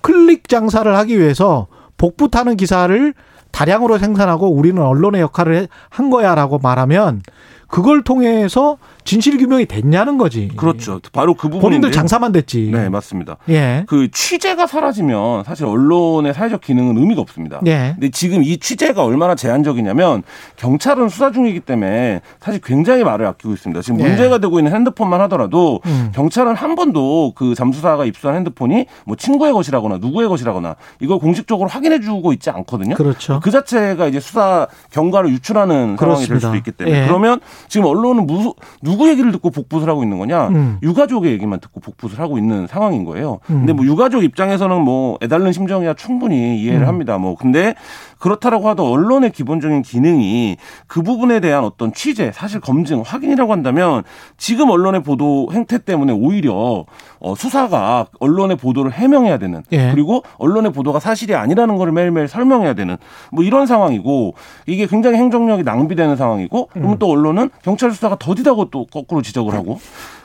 클릭 장사를 하기 위해서 복붙하는 기사를 다량으로 생산하고 우리는 언론의 역할을 한 거야라고 말하면 그걸 통해서 진실 규명이 됐냐는 거지. 그렇죠. 바로 그 부분인데. 본인들 장사만 됐지. 네, 맞습니다. 예. 그 취재가 사라지면 사실 언론의 사회적 기능은 의미가 없습니다. 예. 근데 지금 이 취재가 얼마나 제한적이냐면 경찰은 수사 중이기 때문에 사실 굉장히 말을 아끼고 있습니다. 지금 예. 문제가 되고 있는 핸드폰만 하더라도 음. 경찰은 한 번도 그 잠수사가 입수한 핸드폰이 뭐 친구의 것이라거나 누구의 것이라거나 이걸 공식적으로 확인해 주고 있지 않거든요. 그렇죠. 그 자체가 이제 수사 경과를 유출하는 상황이 될 그렇습니다. 수도 있기 때문에 예. 그러면 지금 언론은 무, 누구 얘기를 듣고 복붙을 하고 있는 거냐? 음. 유가족의 얘기만 듣고 복붙을 하고 있는 상황인 거예요. 음. 근데 뭐 유가족 입장에서는 뭐 애달른 심정이야 충분히 이해를 음. 합니다. 뭐 근데 그렇다라고 하도 언론의 기본적인 기능이 그 부분에 대한 어떤 취재, 사실 검증, 확인이라고 한다면 지금 언론의 보도 행태 때문에 오히려 어, 수사가 언론의 보도를 해명해야 되는 예. 그리고 언론의 보도가 사실이 아니라는 걸 매일매일 설명해야 되는 뭐 이런 상황이고 이게 굉장히 행정력이 낭비되는 상황이고 그러면 또 언론은 경찰 수사가 더디다고 또 거꾸로 지적을 하고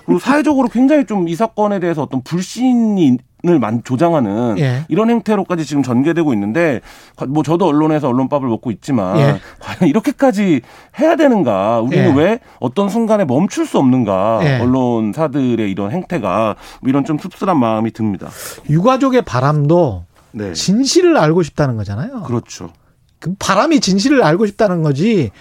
그리고 사회적으로 굉장히 좀 이 사건에 대해서 어떤 불신이 을만 조장하는 예. 이런 행태로까지 지금 전개되고 있는데 뭐 저도 언론에서 언론밥을 먹고 있지만 예. 과연 이렇게까지 해야 되는가 우리는 예. 왜 어떤 순간에 멈출 수 없는가 예. 언론사들의 이런 행태가 뭐 이런 좀 씁쓸한 마음이 듭니다. 유가족의 바람도 네. 진실을 알고 싶다는 거잖아요. 그렇죠. 그 바람이 진실을 알고 싶다는 거지.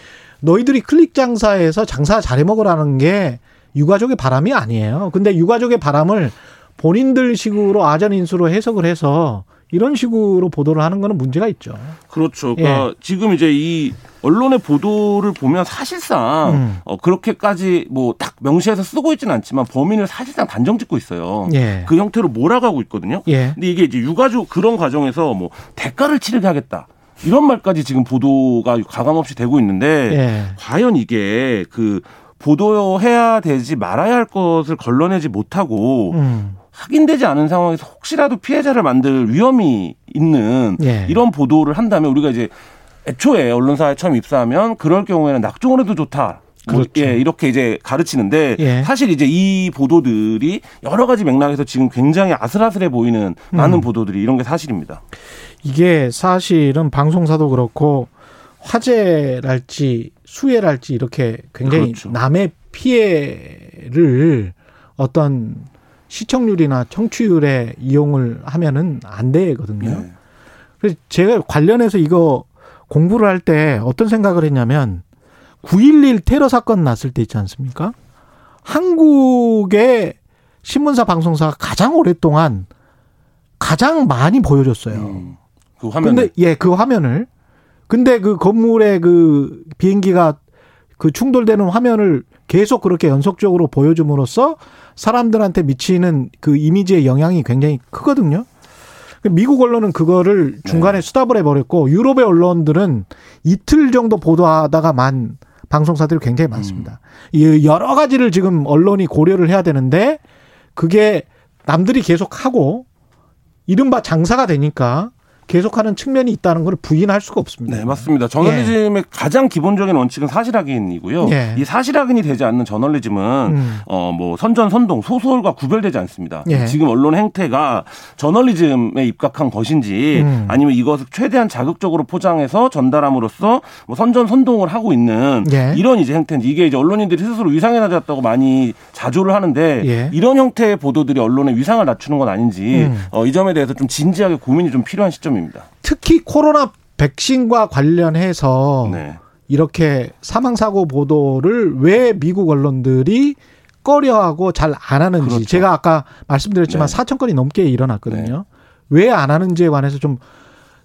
너희들이 클릭 장사에서 장사 잘해 먹으라는 게 유가족의 바람이 아니에요. 근데 유가족의 바람을 본인들 식으로 아전인수로 해석을 해서 이런 식으로 보도를 하는 거는 문제가 있죠. 그렇죠. 그러니까 예. 지금 이제 이 언론의 보도를 보면 사실상 음. 어, 그렇게까지 뭐 딱 명시해서 쓰고 있지는 않지만 범인을 사실상 단정 짓고 있어요. 예. 그 형태로 몰아가고 있거든요. 예. 근데 이게 이제 유가족 그런 과정에서 뭐 대가를 치르게 하겠다. 이런 말까지 지금 보도가 가감 없이 되고 있는데 예. 과연 이게 그 보도해야 되지 말아야 할 것을 걸러내지 못하고 음. 확인되지 않은 상황에서 혹시라도 피해자를 만들 위험이 있는 예. 이런 보도를 한다면 우리가 이제 애초에 언론사에 처음 입사하면 그럴 경우에는 낙종을 해도 좋다. 뭐 그렇죠. 예, 이렇게 이제 가르치는데 예. 사실 이제 이 보도들이 여러 가지 맥락에서 지금 굉장히 아슬아슬해 보이는 많은 음. 보도들이 이런 게 사실입니다. 이게 사실은 방송사도 그렇고 화재랄지 수해랄지 이렇게 굉장히 그렇죠. 남의 피해를 어떤 시청률이나 청취율에 이용을 하면은 안 되거든요. 네. 그래서 제가 관련해서 이거 공부를 할 때 어떤 생각을 했냐면 9.11 테러 사건 났을 때 있지 않습니까? 한국의 신문사 방송사가 가장 오랫동안 가장 많이 보여줬어요. 음, 그 화면 근데 예, 그 화면을 근데 그 건물에 그 비행기가 그 충돌되는 화면을 계속 그렇게 연속적으로 보여줌으로써 사람들한테 미치는 그 이미지의 영향이 굉장히 크거든요. 미국 언론은 그거를 중간에 수답을 해버렸고 유럽의 언론들은 이틀 정도 보도하다가 만 방송사들이 굉장히 많습니다. 이 여러 가지를 지금 언론이 고려를 해야 되는데 그게 남들이 계속 하고 이른바 장사가 되니까 계속하는 측면이 있다는 걸 부인할 수가 없습니다. 네, 맞습니다. 저널리즘의 가장 기본적인 원칙은 사실 확인이고요. 예. 이 사실 확인이 되지 않는 저널리즘은 음. 어뭐 선전 선동 소설과 구별되지 않습니다. 예. 지금 언론 행태가 저널리즘에 입각한 것인지 음. 아니면 이것을 최대한 자극적으로 포장해서 전달함으로써 뭐 선전 선동을 하고 있는 예. 이런 이제 행태인지 이게 이제 언론인들이 스스로 위상이 낮았다고 많이 자조를 하는데 예. 이런 형태의 보도들이 언론의 위상을 낮추는 건 아닌지 음. 어, 이 점에 대해서 좀 진지하게 고민이 좀 필요한 시점 입니다. 특히 코로나 백신과 관련해서 네. 이렇게 사망 사고 보도를 왜 미국 언론들이 꺼려하고 잘 안 하는지 그렇죠. 제가 아까 말씀드렸지만 네. 4천 건이 넘게 일어났거든요. 왜안 하는지에 관해서 좀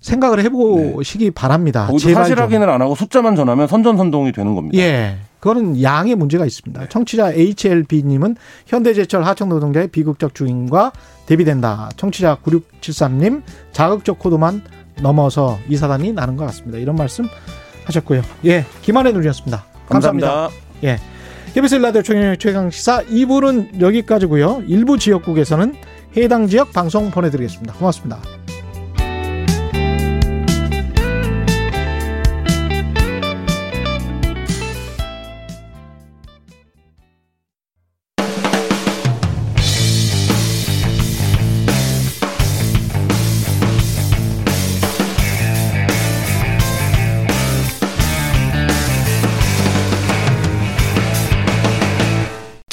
생각을 해보시기 바랍니다. 거기서 제발 사실 좀. 확인을 안 하고 숫자만 전하면 선전선동이 되는 겁니다. 예. 그거는 양의 문제가 있습니다. 청취자 HLB님은 현대제철 하청노동자의 비극적 주인과 대비된다. 청취자 9673님 자극적 코드만 넘어서 이 사단이 나는 것 같습니다. 이런 말씀 하셨고요. 예. 김한혜 누리였습니다. 감사합니다. 예. KBS 라디오 최경 최강 시사 2부는 여기까지고요. 일부 지역국에서는 해당 지역 방송 보내드리겠습니다. 고맙습니다.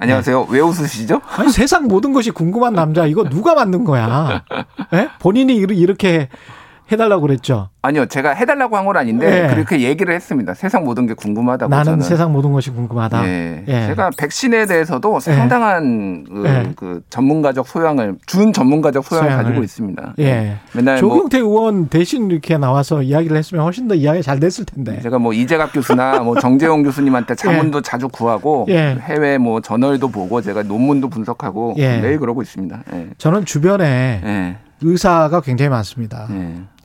안녕하세요. 왜 웃으시죠? 아니 세상 모든 것이 궁금한 남자 이거 누가 만든 거야? 예? 본인이 이렇게 해달라고 그랬죠. 아니요, 제가 해달라고 한 건 아닌데 예. 그렇게 얘기를 했습니다. 세상 모든 게 궁금하다고. 나는 저는. 세상 모든 것이 궁금하다. 예. 예. 제가 백신에 대해서도 상당한 그, 예. 그 전문가적 소양을 준 전문가적 소양을 소양을. 가지고 있습니다. 예. 맨날 뭐 조경태 의원 대신 이렇게 나와서 이야기를 했으면 훨씬 더 이야기가 잘 됐을 텐데. 제가 뭐 이재갑 교수나 뭐 [laughs] 정재용 교수님한테 자문도 자주 구하고 예. 해외 뭐 저널도 보고 제가 논문도 분석하고 예. 매일 그러고 있습니다. 예. 저는 주변에 예. 의사가 굉장히 많습니다.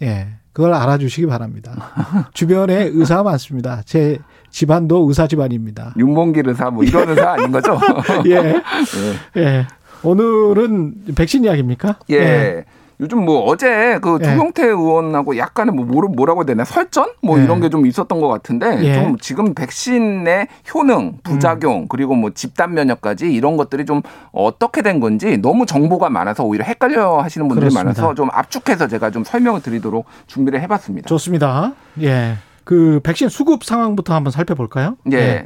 예. 그걸 알아주시기 바랍니다. [laughs] 주변에 의사가 많습니다. 제 집안도 의사 집안입니다. 윤봉길 의사 뭐 이런 의사 아닌 거죠? [laughs] [laughs] 예. 예. 오늘은 백신 이야기입니까? 예. 요즘 뭐 어제 그 예. 조경태 의원하고 약간의 뭐 뭐라- 뭐라고 해야 되나 설전 뭐 예. 이런 게 좀 있었던 것 같은데 예. 좀 지금 백신의 효능, 부작용 음. 그리고 뭐 집단 면역까지 이런 것들이 좀 어떻게 된 건지 너무 정보가 많아서 오히려 헷갈려 하시는 분들이 그렇습니다. 많아서 좀 압축해서 제가 좀 설명을 드리도록 준비를 해봤습니다. 좋습니다. 예. 그 백신 수급 상황부터 한번 살펴볼까요? 예.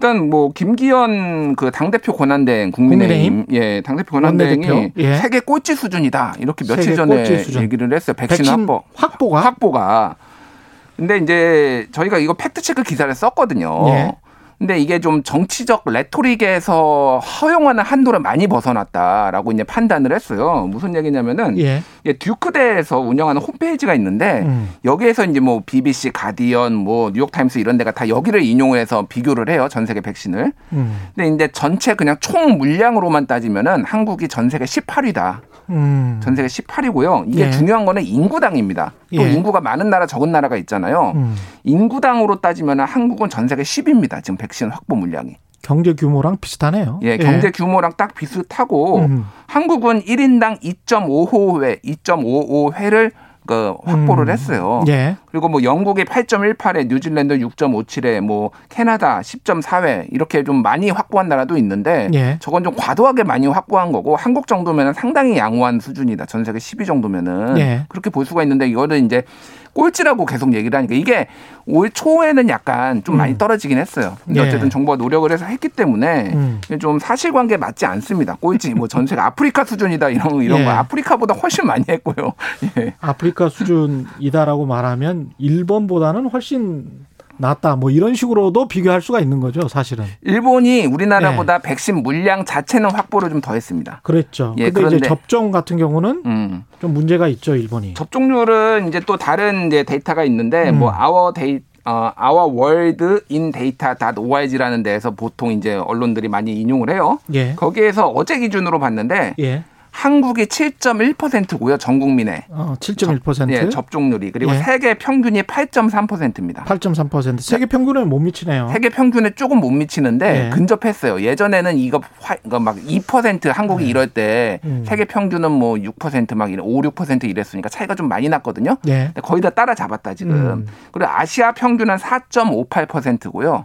일단 뭐 김기현 그 당 대표 권한대행 국민의힘, 예 당 대표 권한대행이 원내대표, 예. 세계 꼴찌 수준이다 이렇게 며칠 전에 수준. 얘기를 했어요 백신, 백신 확보 확보가 확보가 근데 이제 저희가 이거 팩트 체크 기사를 썼거든요. 예. 근데 이게 좀 정치적 레토릭에서 허용하는 한도를 많이 벗어났다라고 이제 판단을 했어요. 무슨 얘기냐면은 예. 듀크대에서 운영하는 홈페이지가 있는데 음. 여기에서 이제 뭐 BBC, 가디언, 뭐 뉴욕타임스 이런 데가 다 여기를 인용해서 비교를 해요. 전 세계 백신을. 음. 근데 이제 전체 그냥 총 물량으로만 따지면은 한국이 전 세계 18위다. 음. 전 세계 18위고요. 이게 예. 중요한 거는 인구당입니다. 또 예. 인구가 많은 나라 적은 나라가 있잖아요. 음. 인구당으로 따지면 한국은 전 세계 10위입니다. 지금 백신 확보 물량이. 경제 규모랑 비슷하네요. 예, 경제 규모랑 딱 비슷하고 음. 한국은 1인당 2.55회, 2.55회를 그 확보를 음. 했어요. 예. 그리고 뭐 영국이 8.18회, 뉴질랜드 6.57회, 뭐 캐나다 10.4회 이렇게 좀 많이 확보한 나라도 있는데 예. 저건 좀 과도하게 많이 확보한 거고 한국 정도면은 상당히 양호한 수준이다. 전 세계 10위 정도면은 예. 그렇게 볼 수가 있는데 이거는 이제 꼴찌라고 계속 얘기를 하니까 이게 올 초에는 약간 좀 많이 떨어지긴 했어요. 근데 음. 예. 어쨌든 정부가 노력을 해서 했기 때문에 음. 좀 사실관계 맞지 않습니다. 꼴찌 뭐 전 세계 아프리카 수준이다 이런 거 이런 예. 거 아프리카보다 훨씬 많이 했고요. [laughs] 예. 아프리카 수준이다라고 말하면 일본보다는 훨씬 낫다. 뭐 이런 식으로도 비교할 수가 있는 거죠, 사실은. 일본이 우리나라보다 백신 물량 자체는 확보를 좀 더 했습니다. 그랬죠. 예, 근데 이제 그런데- 접종 같은 경우는 음. 좀 문제가 있죠, 일본이. 접종률은 이제 또 다른 이제 데이터가 있는데 음. 뭐 our da 어, our world in data.org라는 데에서 보통 이제 언론들이 많이 인용을 해요. 예. 거기에서 어제 기준으로 봤는데 예. 한국이 7.1%고요. 전 국민의 어, 7.1%. 예, 접종률이 그리고 예. 세계 평균이 8.3%입니다. 8.3%. 세계 평균에 못 미치네요. 세계 평균에 조금 못 미치는데 예. 근접했어요. 예전에는 이거, 화, 이거 막 2% 한국이 이럴 때 음. 세계 평균은 뭐 6%막 5, 6% 이랬으니까 차이가 좀 많이 났거든요. 예. 거의 다 따라잡았다 지금. 음. 그리고 아시아 평균은 4.58%고요.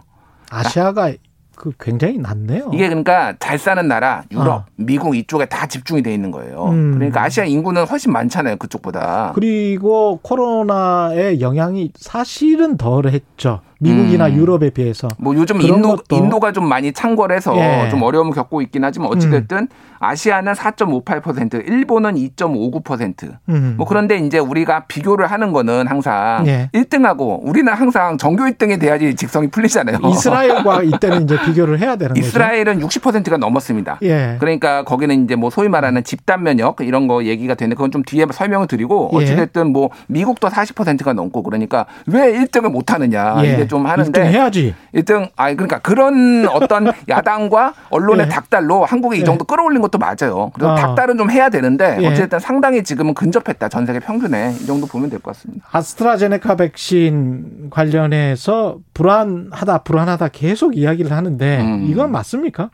아시아가 그 굉장히 낮네요. 이게 그러니까 잘 사는 나라 유럽, 어. 미국 이쪽에 다 집중이 돼 있는 거예요. 음. 그러니까 아시아 인구는 훨씬 많잖아요 그쪽보다. 그리고 코로나의 영향이 사실은 덜했죠. 미국이나 음. 유럽에 비해서. 뭐 요즘 인도 인도가 좀 많이 창궐해서 예. 좀 어려움을 겪고 있긴 하지만 어찌 됐든 아시아는 4.58%, 일본은 2.59%. 음. 뭐 그런데 이제 우리가 비교를 하는 거는 항상 예. 1등하고 우리는 항상 정교 1등이 돼야지 직성이 풀리잖아요. 이스라엘과 [laughs] 이때는 이제 비교를 해야 되는 거죠. 이스라엘은 60%가 넘었습니다. 예. 그러니까 거기는 이제 뭐 소위 말하는 집단 면역 이런 거 얘기가 되는데 그건 좀 뒤에 설명을 드리고 예. 어찌 됐든 뭐 미국도 40%가 넘고 그러니까 왜 1등을 못 하느냐 예. 이게 좀 하는데 1등 해야지. 1등 아 그러니까 그런 어떤 [laughs] 야당과 언론의 예. 닭달로 한국이 이 예. 정도 끌어올린 것도 맞아요. 그래서 아. 닭달은 좀 해야 되는데 예. 어쨌든 상당히 지금은 근접했다 전 세계 평균에 이 정도 보면 될 것 같습니다. 아스트라제네카 백신 관련해서 불안하다, 불안하다 계속 이야기를 하는데 음. 이건 맞습니까?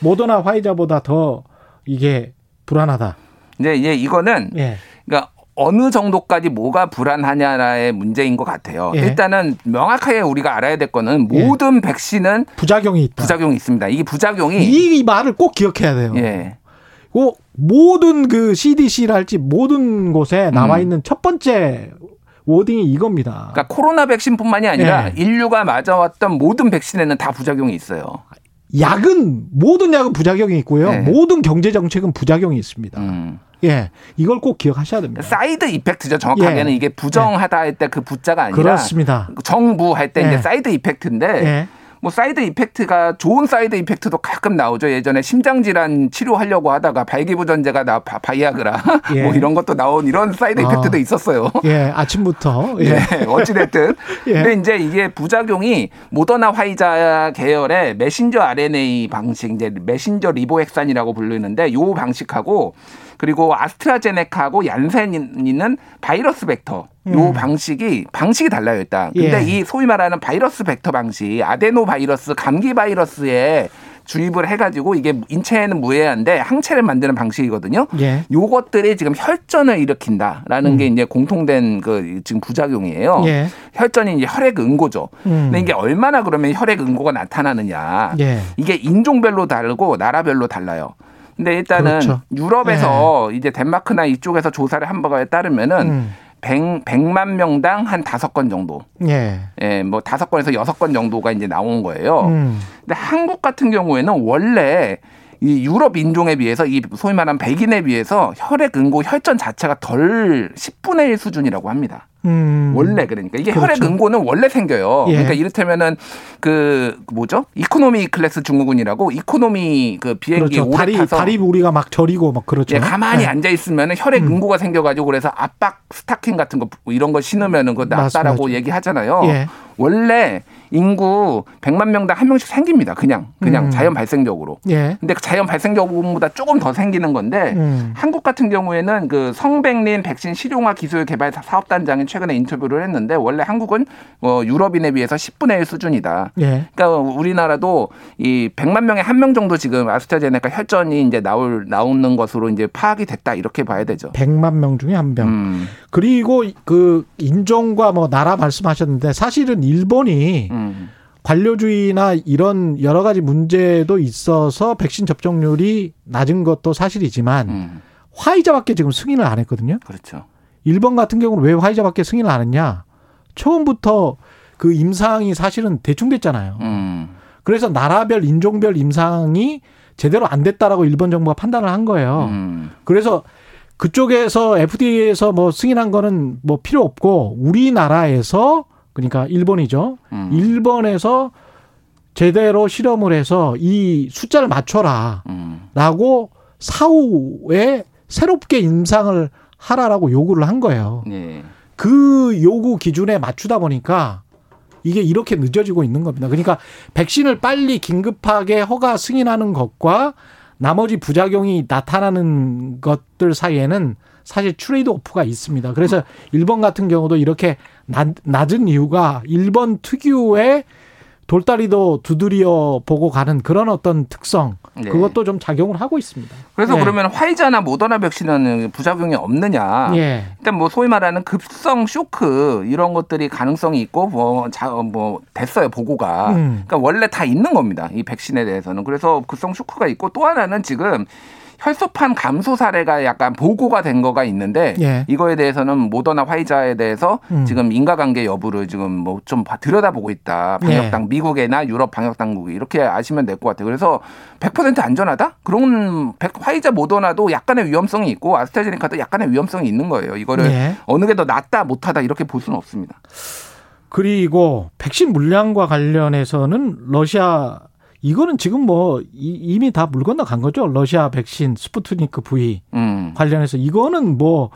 모더나 화이자보다 더 이게 불안하다. 근데 이제 이거는 예. 그러니까 어느 정도까지 뭐가 불안하냐의 문제인 것 같아요. 예. 일단은 명확하게 우리가 알아야 될 거는 모든 백신은 부작용이 있다. 부작용이 있습니다. 이게 부작용이 이 말을 꼭 기억해야 돼요. 예. 그 모든 그 CDC랄지 모든 곳에 음. 있는 첫 번째 워딩이 이겁니다. 그러니까 코로나 백신뿐만이 아니라 예. 인류가 맞아왔던 모든 백신에는 다 부작용이 있어요. 약은 모든 약은 부작용이 있고요. 네. 모든 경제 정책은 부작용이 있습니다. 음. 예. 이걸 꼭 기억하셔야 됩니다. side effect죠. 정확하게는 예. 이게 부정하다 할 때 그 부자가 아니라 그렇습니다. 정부 할때 예. 이제 side effect인데 예. 뭐 side effect가 좋은 side effect도 가끔 나오죠. 예전에 심장 질환 치료하려고 하다가 발기부전제가 나 바- 바이아그라 [laughs] 예. 뭐 이런 것도 나온 이런 사이드 아. effect도 있었어요. 예, 아침부터. [laughs] 예. 예, 어찌 됐든. [laughs] 예. 근데 이제 이게 부작용이 모더나 화이자 계열의 메신저 RNA 방식, 이제 메신저 리보핵산이라고 부르는데 요 방식하고 그리고 아스트라제네카하고 얀센이는 바이러스 벡터 요 음. 방식이 방식이 달라요 일단. 근데 예. 이 소위 말하는 바이러스 벡터 방식, 아데노 바이러스, 감기 바이러스에 주입을 해가지고 이게 인체에는 무해한데 항체를 만드는 방식이거든요. 예. 요것들이 지금 혈전을 일으킨다라는 게 이제 공통된 그 지금 부작용이에요. 음. 예. 혈전이 이제 혈액 응고죠. 음. 근데 이게 얼마나 그러면 혈액 응고가 나타나느냐. 예. 이게 인종별로 다르고 나라별로 달라요. 근데 일단은 그렇죠. 유럽에서 이제 덴마크나 이쪽에서 조사를 한 바에 따르면은 음. 100, 100만 명당 한 다섯 건 정도. 예. 예, 뭐 다섯 건에서 여섯 건 정도가 이제 나온 거예요. 음. 근데 한국 같은 경우에는 원래 이 유럽 인종에 비해서 이 소위 말하는 백인에 비해서 혈액 응고 혈전 자체가 덜 10분의 1 수준이라고 합니다. 음. 원래 그러니까 이게 그렇죠. 혈액 응고는 원래 생겨요. 예. 그러니까 이를테면은 그 뭐죠? economy class 증후군이라고 economy 그 비행기 그렇죠. 오래 다리 타서 다리 우리가 막 저리고 막 그렇죠. 예, 가만히 예. 앉아 있으면은 혈액 음. 응고가 생겨가지고 그래서 압박 스타킹 같은 거 이런 거 신으면은 그거 낫다라고. 얘기하잖아요. 예. 원래 인구 100만 명당 한 명씩 생깁니다. 그냥 그냥 음. 자연 발생적으로. 예. 근데 그 자연 발생적보다 조금 더 생기는 건데 음. 한국 같은 경우에는 그 성백린 백신 실용화 기술 개발 사업단장이 최근에 인터뷰를 했는데 원래 한국은 어, 유럽인에 비해서 10분의 1 수준이다. 예. 그러니까 우리나라도 이 100만 명에 한 명 정도 지금 아스트라제네카 혈전이 이제 나올 나오는 것으로 이제 파악이 됐다 이렇게 봐야 되죠. 100만 명 중에 한 명. 음, 그리고 그 인종과 뭐 나라 말씀하셨는데 사실은 일본이 음, 관료주의나 이런 여러 가지 문제도 있어서 백신 접종률이 낮은 것도 사실이지만 음, 화이자밖에 지금 승인을 안 했거든요. 그렇죠. 일본 같은 경우는 왜 화이자밖에 승인을 안 했냐? 처음부터 그 임상이 사실은 대충 됐잖아요. 음, 그래서 나라별 인종별 임상이 제대로 안 됐다라고 일본 정부가 판단을 한 거예요. 음, 그래서 그쪽에서 FDA에서 뭐 승인한 거는 뭐 필요 없고 우리나라에서 그러니까 일본이죠. 음. 일본에서 제대로 실험을 해서 이 숫자를 맞춰라라고 음, 사후에 새롭게 임상을 하라라고 요구를 한 거예요. 예. 그 요구 기준에 맞추다 보니까 이게 이렇게 늦어지고 있는 겁니다. 그러니까 백신을 빨리 긴급하게 허가 승인하는 것과 나머지 부작용이 나타나는 것들 사이에는 사실 트레이드 오프가 있습니다. 그래서 일본 같은 경우도 이렇게 낮, 낮은 이유가 일본 특유의 돌다리도 두드려 보고 가는 그런 어떤 특성 네. 그것도 좀 작용을 하고 있습니다. 그래서 예. 그러면 화이자나 모더나 백신은 부작용이 없느냐? 예. 일단 뭐 소위 말하는 급성 쇼크 이런 것들이 가능성이 있고 뭐, 자, 뭐 됐어요 보고가. 음. 그러니까 원래 다 있는 겁니다 이 백신에 대해서는. 그래서 급성 쇼크가 있고 또 하나는 지금 혈소판 감소 사례가 약간 보고가 된 거가 있는데 예. 이거에 대해서는 모더나 화이자에 대해서 음. 지금 인과관계 여부를 지금 뭐 좀 들여다보고 있다. 예. 방역당 미국이나 유럽 방역 당국이 이렇게 아시면 될 것 같아요. 그래서 100% 안전하다? 그런 백- 화이자 모더나도 약간의 위험성이 있고 아스트라제네카도 약간의 위험성이 있는 거예요. 이거를 예. 어느 게 더 낫다 못하다 이렇게 볼 수는 없습니다. 그리고 백신 물량과 관련해서는 러시아 이거는 지금 뭐 이- 이미 다 물 건너 간 거죠. 러시아 백신 스푸트니크 V 음. 관련해서 이거는 뭐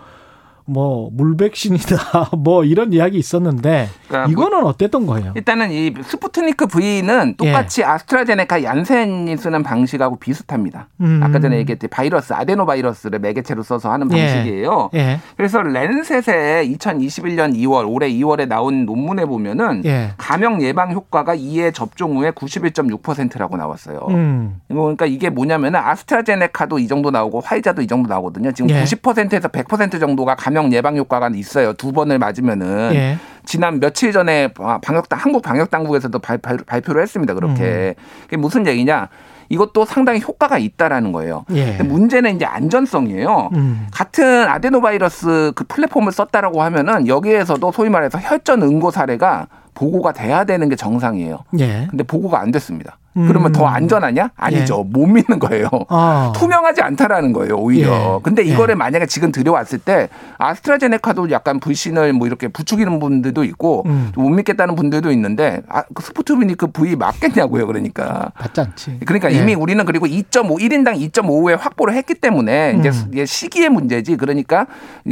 뭐 물백신이다 [laughs] 뭐 이런 이야기 있었는데 그러니까 이거는 어땠던 거예요? 일단은 이 스푸트니크 V는 똑같이 아스트라제네카 얀센이 쓰는 방식하고 비슷합니다. 음. 아까 전에 얘기했듯이 바이러스 아데노 바이러스를 매개체로 써서 하는 예. 방식이에요. 예. 그래서 랜셋에 2021년 2월 올해 2월에 나온 논문에 보면은 예. 감염 예방 효과가 2회 접종 후에 91.6%라고 나왔어요. 음. 이거 그러니까 이게 뭐냐면은 아스트라제네카도 이 정도 나오고 화이자도 이 정도 나오거든요. 지금 예. 90%에서 100% 정도가 감염 예방 효과가 있어요. 두 번을 맞으면은 예. 지난 며칠 전에 방역당 한국 방역 당국에서도 발, 표 를 했습니다. 그렇게 그게 무슨 얘기냐? 이것도 상당히 효과가 있다라는 거예요. 예. 근데 문제는 이제 안전성이에요. 음. 같은 아데노바이러스 그 플랫폼을 썼다라고 하면은 여기에서도 소위 말해서 혈전 응고 사례가 보고가 돼야 되는 게 정상이에요. 예. 근데 보고가 안 됐습니다. 그러면 더 안전하냐? 아니죠. 못 믿는 거예요. 아. 투명하지 않다라는 거예요, 오히려. 예. 근데 예. 이거를 만약에 지금 들여왔을 때 아스트라제네카도 약간 불신을 뭐 이렇게 부추기는 분들도 있고 음. 못 믿겠다는 분들도 있는데 아, 그 스푸트니크 V 맞겠냐고요, 그러니까. 맞지 않지. 그러니까 예. 이미 우리는 그리고 2.5, 1인당 2.5에 확보를 했기 때문에 이제 음. 시기의 문제지. 그러니까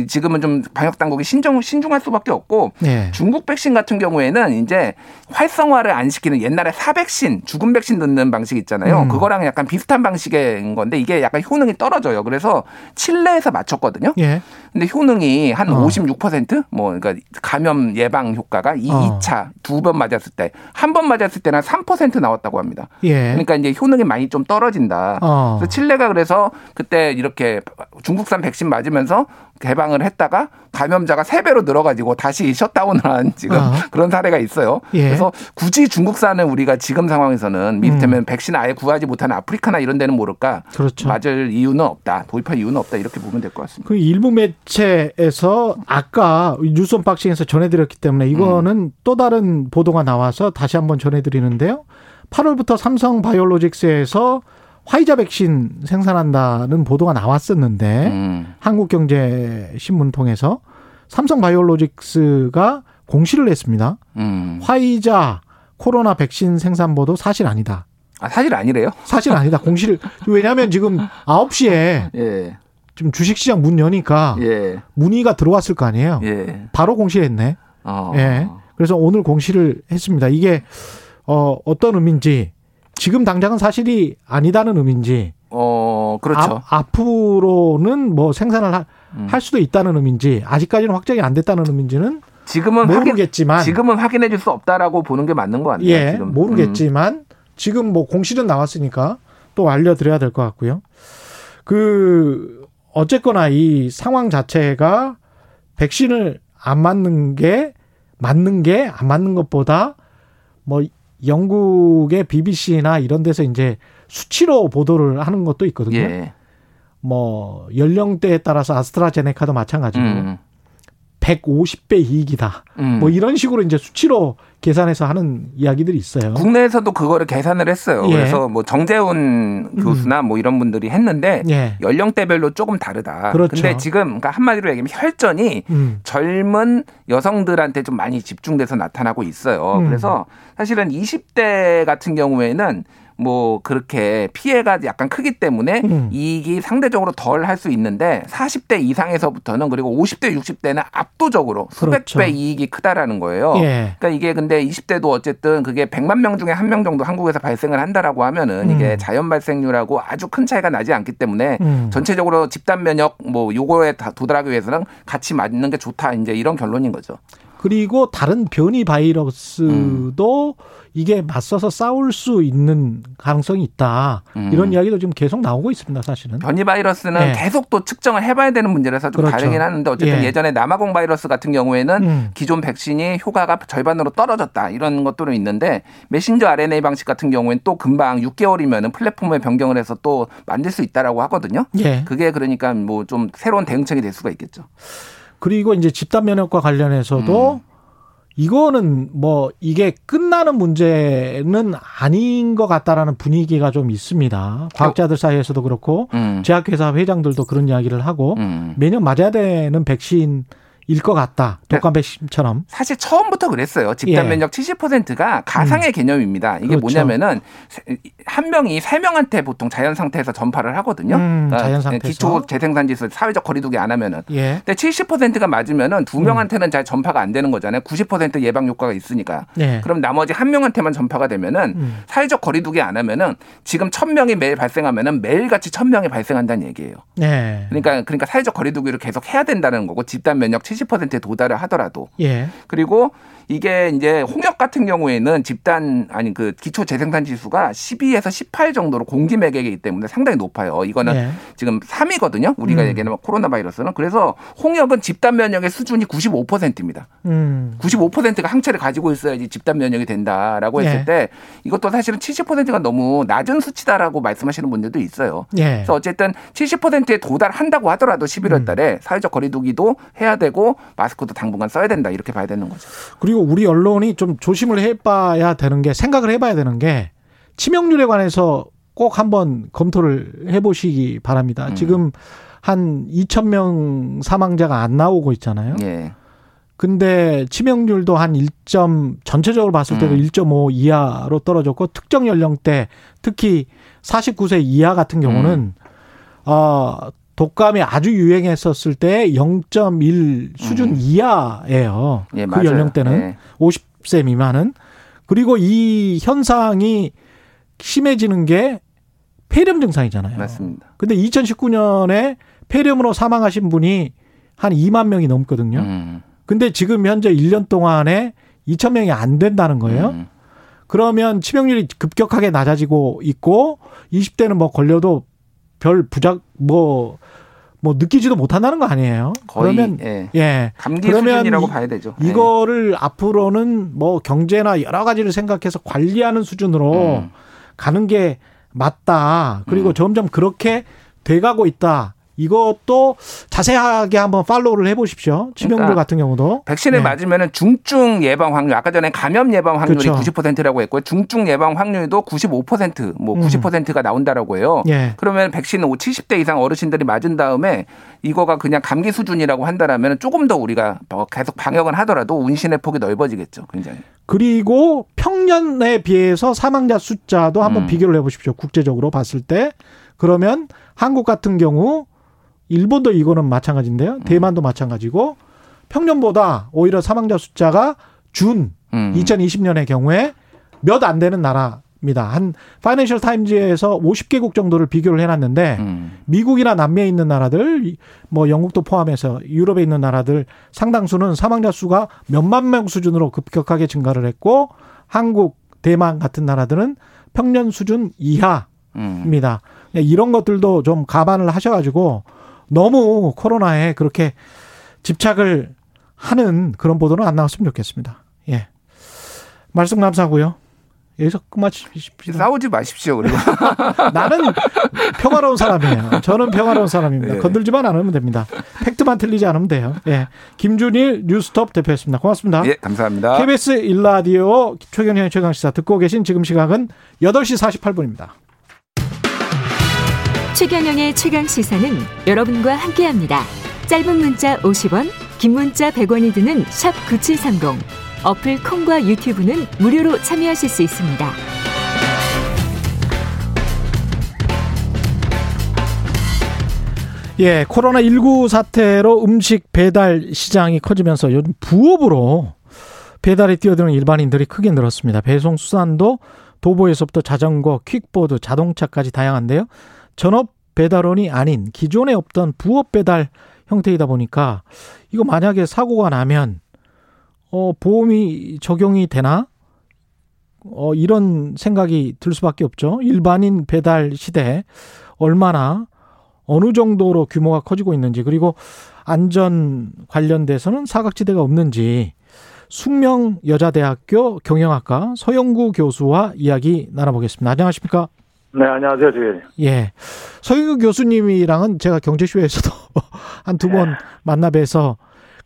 지금은 좀 방역 당국이 신중, 신중할 수밖에 없고 예. 중국 백신 같은 경우에는 이제 활성화를 안 시키는 옛날에 사백신, 죽은 백신 넣는 방식 있잖아요. 음. 그거랑 약간 비슷한 방식인 건데 이게 약간 효능이 떨어져요. 그래서 칠레에서 맞췄거든요. 예. 근데 효능이 한 어. 56%뭐 그러니까 감염 예방 효과가 이 어. 2차 두 번 맞았을 때 한 번 맞았을 때는 3% 나왔다고 합니다. 예. 그러니까 이제 효능이 많이 좀 떨어진다. 어. 그래서 칠레가 그래서 그때 이렇게 중국산 백신 맞으면서 개방을 했다가 감염자가 세 배로 늘어가지고 다시 셧다운을 한 지금 어. 그런 사례가 있어요. 예. 그래서 굳이 중국산을 우리가 지금 상황에서는 이를테면 백신 아예 구하지 못하는 아프리카나 이런 데는 모를까 음. 그렇죠. 맞을 이유는 없다. 도입할 이유는 없다. 이렇게 보면 될 것 같습니다. 그 일부 매체에서 아까 뉴스 언박싱에서 전해드렸기 때문에 이거는 음. 또 다른 보도가 나와서 다시 한번 전해드리는데요. 8월부터 삼성 바이오로직스에서 화이자 백신 생산한다는 보도가 나왔었는데 음. 한국경제신문 통해서 삼성 바이오로직스가 공시를 했습니다. 음. 화이자 코로나 백신 생산 보도 사실 아니다. 아, 사실 아니래요? 사실 아니다. 공시를 왜냐하면 지금 9시에 [laughs] 예. 지금 주식시장 문 여니까 예. 문의가 들어왔을 거 아니에요. 예. 바로 공시했네. 어. 예. 그래서 오늘 공시를 했습니다. 이게 어 어떤 의미인지 지금 당장은 사실이 아니다는 의미인지 어, 그렇죠. 아, 앞으로는 뭐 생산을 하- 음. 할 수도 있다는 의미인지 아직까지는 확정이 안 됐다는 의미인지는 지금은 모르겠지만 확인, 지금은 확인해 줄 수 없다라고 보는 게 맞는 것 같네요. 예, 지금. 음. 모르겠지만 지금 뭐 공시는 나왔으니까 또 알려드려야 될 것 같고요. 그 어쨌거나 이 상황 자체가 백신을 안 맞는 게 맞는 게 안 맞는 것보다 뭐 영국의 BBC나 이런 데서 이제 수치로 보도를 하는 것도 있거든요. 예. 뭐 연령대에 따라서 아스트라제네카도 마찬가지고 음. 150배 이익이다. 음. 뭐 이런 식으로 이제 수치로 계산해서 하는 이야기들이 있어요. 국내에서도 그거를 계산을 했어요. 예. 그래서 뭐 정재훈 교수나 뭐 이런 분들이 했는데 예. 연령대별로 조금 다르다. 그렇죠. 근데 지금 그러니까 한마디로 얘기하면 혈전이 음. 젊은 여성들한테 좀 많이 집중돼서 나타나고 있어요. 음. 그래서 사실은 20대 같은 경우에는 뭐 그렇게 피해가 약간 크기 때문에 음. 이익이 상대적으로 덜 할 수 있는데 40대 이상에서부터는 그리고 50대 60대는 압도적으로 수백 그렇죠. 배 이익이 크다라는 거예요. 예. 그러니까 이게 근데 20대도 어쨌든 그게 100만 명 중에 한 명 정도 한국에서 발생을 한다라고 하면은 이게 음. 자연 발생률하고 아주 큰 차이가 나지 않기 때문에 음. 전체적으로 집단 면역 뭐 요거에 다 도달하기 위해서는 같이 맞는 게 좋다 이제 이런 결론인 거죠. 그리고 다른 변이 바이러스도 이게 맞서서 싸울 수 있는 가능성이 있다. 음. 이런 이야기도 지금 계속 나오고 있습니다, 사실은. 변이 바이러스는 네. 계속 또 측정을 해봐야 되는 문제라서 좀 그렇죠. 다르긴 하는데 어쨌든 예. 예. 전에 남아공 바이러스 같은 경우에는 음. 기존 백신이 효과가 절반으로 떨어졌다 이런 것들은 있는데 메신저 RNA 방식 같은 경우에는 또 금방 6개월이면은 플랫폼을 변경을 해서 또 만들 수 있다라고 하거든요. 예. 그게 그러니까 뭐 좀 새로운 대응책이 될 수가 있겠죠. 그리고 이제 집단 면역과 관련해서도 음. 이거는 뭐 이게 끝나는 문제는 아닌 것 같다라는 분위기가 좀 있습니다. 과학자들 사이에서도 그렇고 음. 제약회사 회장들도 그런 이야기를 하고 음. 매년 맞아야 되는 백신 일것 같다. 독감 백신처럼. 사실 처음부터 그랬어요. 집단 예. 면역 70%가 가상의 개념입니다. 이게 그렇죠. 뭐냐면은 세- 한 명이 세 명한테 보통 자연 상태에서 전파를 하거든요. 음, 그러니까 자연 상태에서. 기초 재생산 지수 사회적 거리두기 안 하면은. 예. 근데 70%가 맞으면은 두 명한테는 잘 전파가 안 되는 거잖아요. 90% 예방 효과가 있으니까. 예. 그럼 나머지 한 명한테만 전파가 되면은 음. 사회적 거리두기 안 하면은 지금 천 명이 매일 발생하면은 매일 같이 천 명이 발생한다는 얘기예요. 네. 그러니까 그러니까 사회적 거리두기를 계속 해야 된다는 거고 집단 면역 70%에 도달을 하더라도 예. 그리고 이게 이제 홍역 같은 경우에는 집단 아니 그 기초 재생산 지수가 12에서 18 정도로 공기 매개이기 때문에 상당히 높아요. 이거는 예. 지금 3이거든요. 우리가 음. 얘기하는 코로나 바이러스는 그래서 홍역은 집단 면역의 수준이 95%입니다. 음. 95%가 항체를 가지고 있어야지 집단 면역이 된다라고 했을 예. 때 이것도 사실은 70%가 너무 낮은 수치다라고 말씀하시는 분들도 있어요. 예. 그래서 어쨌든 70%에 도달한다고 하더라도 11월 달에 사회적 거리두기도 해야 되고 마스크도 당분간 써야 된다 이렇게 봐야 되는 거죠. 그리고 우리 언론이 좀 조심을 해봐야 되는 게 생각을 해봐야 되는 게 치명률에 관해서 꼭 한번 검토를 해보시기 바랍니다. 음. 지금 한 2천 명 사망자가 안 나오고 있잖아요. 예. 근데 치명률도 한 1점 전체적으로 봤을 때도 음. 1.5 이하로 떨어졌고 특정 연령대 특히 49세 이하 같은 경우는 어 독감이 아주 유행했었을 때 0.1 수준 음. 이하예요. 예, 그 맞아요. 연령대는 예. 50세 미만은 그리고 이 현상이 심해지는 게 폐렴 증상이잖아요. 맞습니다. 근데 2019년에 폐렴으로 사망하신 분이 한 2만 명이 넘거든요. 음. 근데 지금 현재 1년 동안에 2천 명이 안 된다는 거예요. 음. 그러면 치명률이 급격하게 낮아지고 있고 20대는 뭐 걸려도 별 부작 뭐뭐 느끼지도 못한다는 거 아니에요. 거의 그러면 예. 예. 감기 그러면 수준이라고 이- 봐야 되죠. 예. 이거를 앞으로는 뭐 경제나 여러 가지를 생각해서 관리하는 수준으로 음. 가는 게 맞다. 그리고 점점 그렇게 돼가고 있다. 이것도 자세하게 한번 팔로우를 해보십시오. 치명률 그러니까 같은 경우도. 백신을 네. 맞으면 중증 예방 확률 아까 전에 감염 예방 확률이 그렇죠. 90%라고 했고요. 중증 예방 확률도 95%뭐 음. 90%가 나온다라고 해요. 예. 그러면 백신 70대 이상 어르신들이 맞은 다음에 이거가 그냥 감기 수준이라고 한다라면 조금 더 우리가 뭐 계속 방역을 하더라도 운신의 폭이 넓어지겠죠. 굉장히. 그리고 평년에 비해서 사망자 숫자도 한번 음. 비교를 해보십시오. 국제적으로 봤을 때. 그러면 한국 같은 경우 일본도 이거는 마찬가지인데요. 대만도 마찬가지고 평년보다 오히려 사망자 숫자가 준 음. 2020년의 경우에 몇 안 되는 나라입니다. 한 파이낸셜 타임즈에서 50개국 정도를 비교를 해놨는데 음. 미국이나 남미에 있는 나라들, 이- 뭐 영국도 포함해서 유럽에 있는 나라들 상당수는 사망자 수가 몇만 명 수준으로 급격하게 증가를 했고 한국, 대만 같은 나라들은 평년 수준 이하입니다. 음. 이런 것들도 좀 감안을 하셔가지고 너무 코로나에 그렇게 집착을 하는 그런 보도는 안 나왔으면 좋겠습니다. 예. 말씀 감사하고요. 여기서 끝마치십시오. 싸우지 마십시오. 그리고 [laughs] 나는 평화로운 사람이에요. 저는 평화로운 사람입니다. 네. 건들지만 않으면 됩니다. 팩트만 틀리지 않으면 돼요. 예. 김준일 뉴스톱 대표였습니다. 고맙습니다. 예, 감사합니다. KBS 일라디오 최경영의 최강시사 듣고 계신 지금 시각은 8시 48분입니다. 최경영의 최강 시사는 여러분과 함께합니다. 짧은 문자 50원, 긴 문자 100원이 드는 샵 9730. 어플 콩과 유튜브는 무료로 참여하실 수 있습니다. 예, 코로나19 사태로 음식 배달 시장이 커지면서 요즘 부업으로 배달에 뛰어드는 일반인들이 크게 늘었습니다. 배송 수산도 도보에서부터 자전거, 퀵보드, 자동차까지 다양한데요. 전업 배달원이 아닌 기존에 없던 부업 배달 형태이다 보니까 이거 만약에 사고가 나면 어 보험이 적용이 되나? 어 이런 생각이 들 수밖에 없죠. 일반인 배달 시대 얼마나 어느 정도로 규모가 커지고 있는지 그리고 안전 관련돼서는 사각지대가 없는지 숙명 여자대학교 경영학과 서영구 교수와 이야기 나눠보겠습니다. 안녕하십니까? 네, 안녕하세요, 주님. 예. 서영구 교수님이랑은 제가 경제쇼에서도 [laughs] 한 두번 만나 뵈서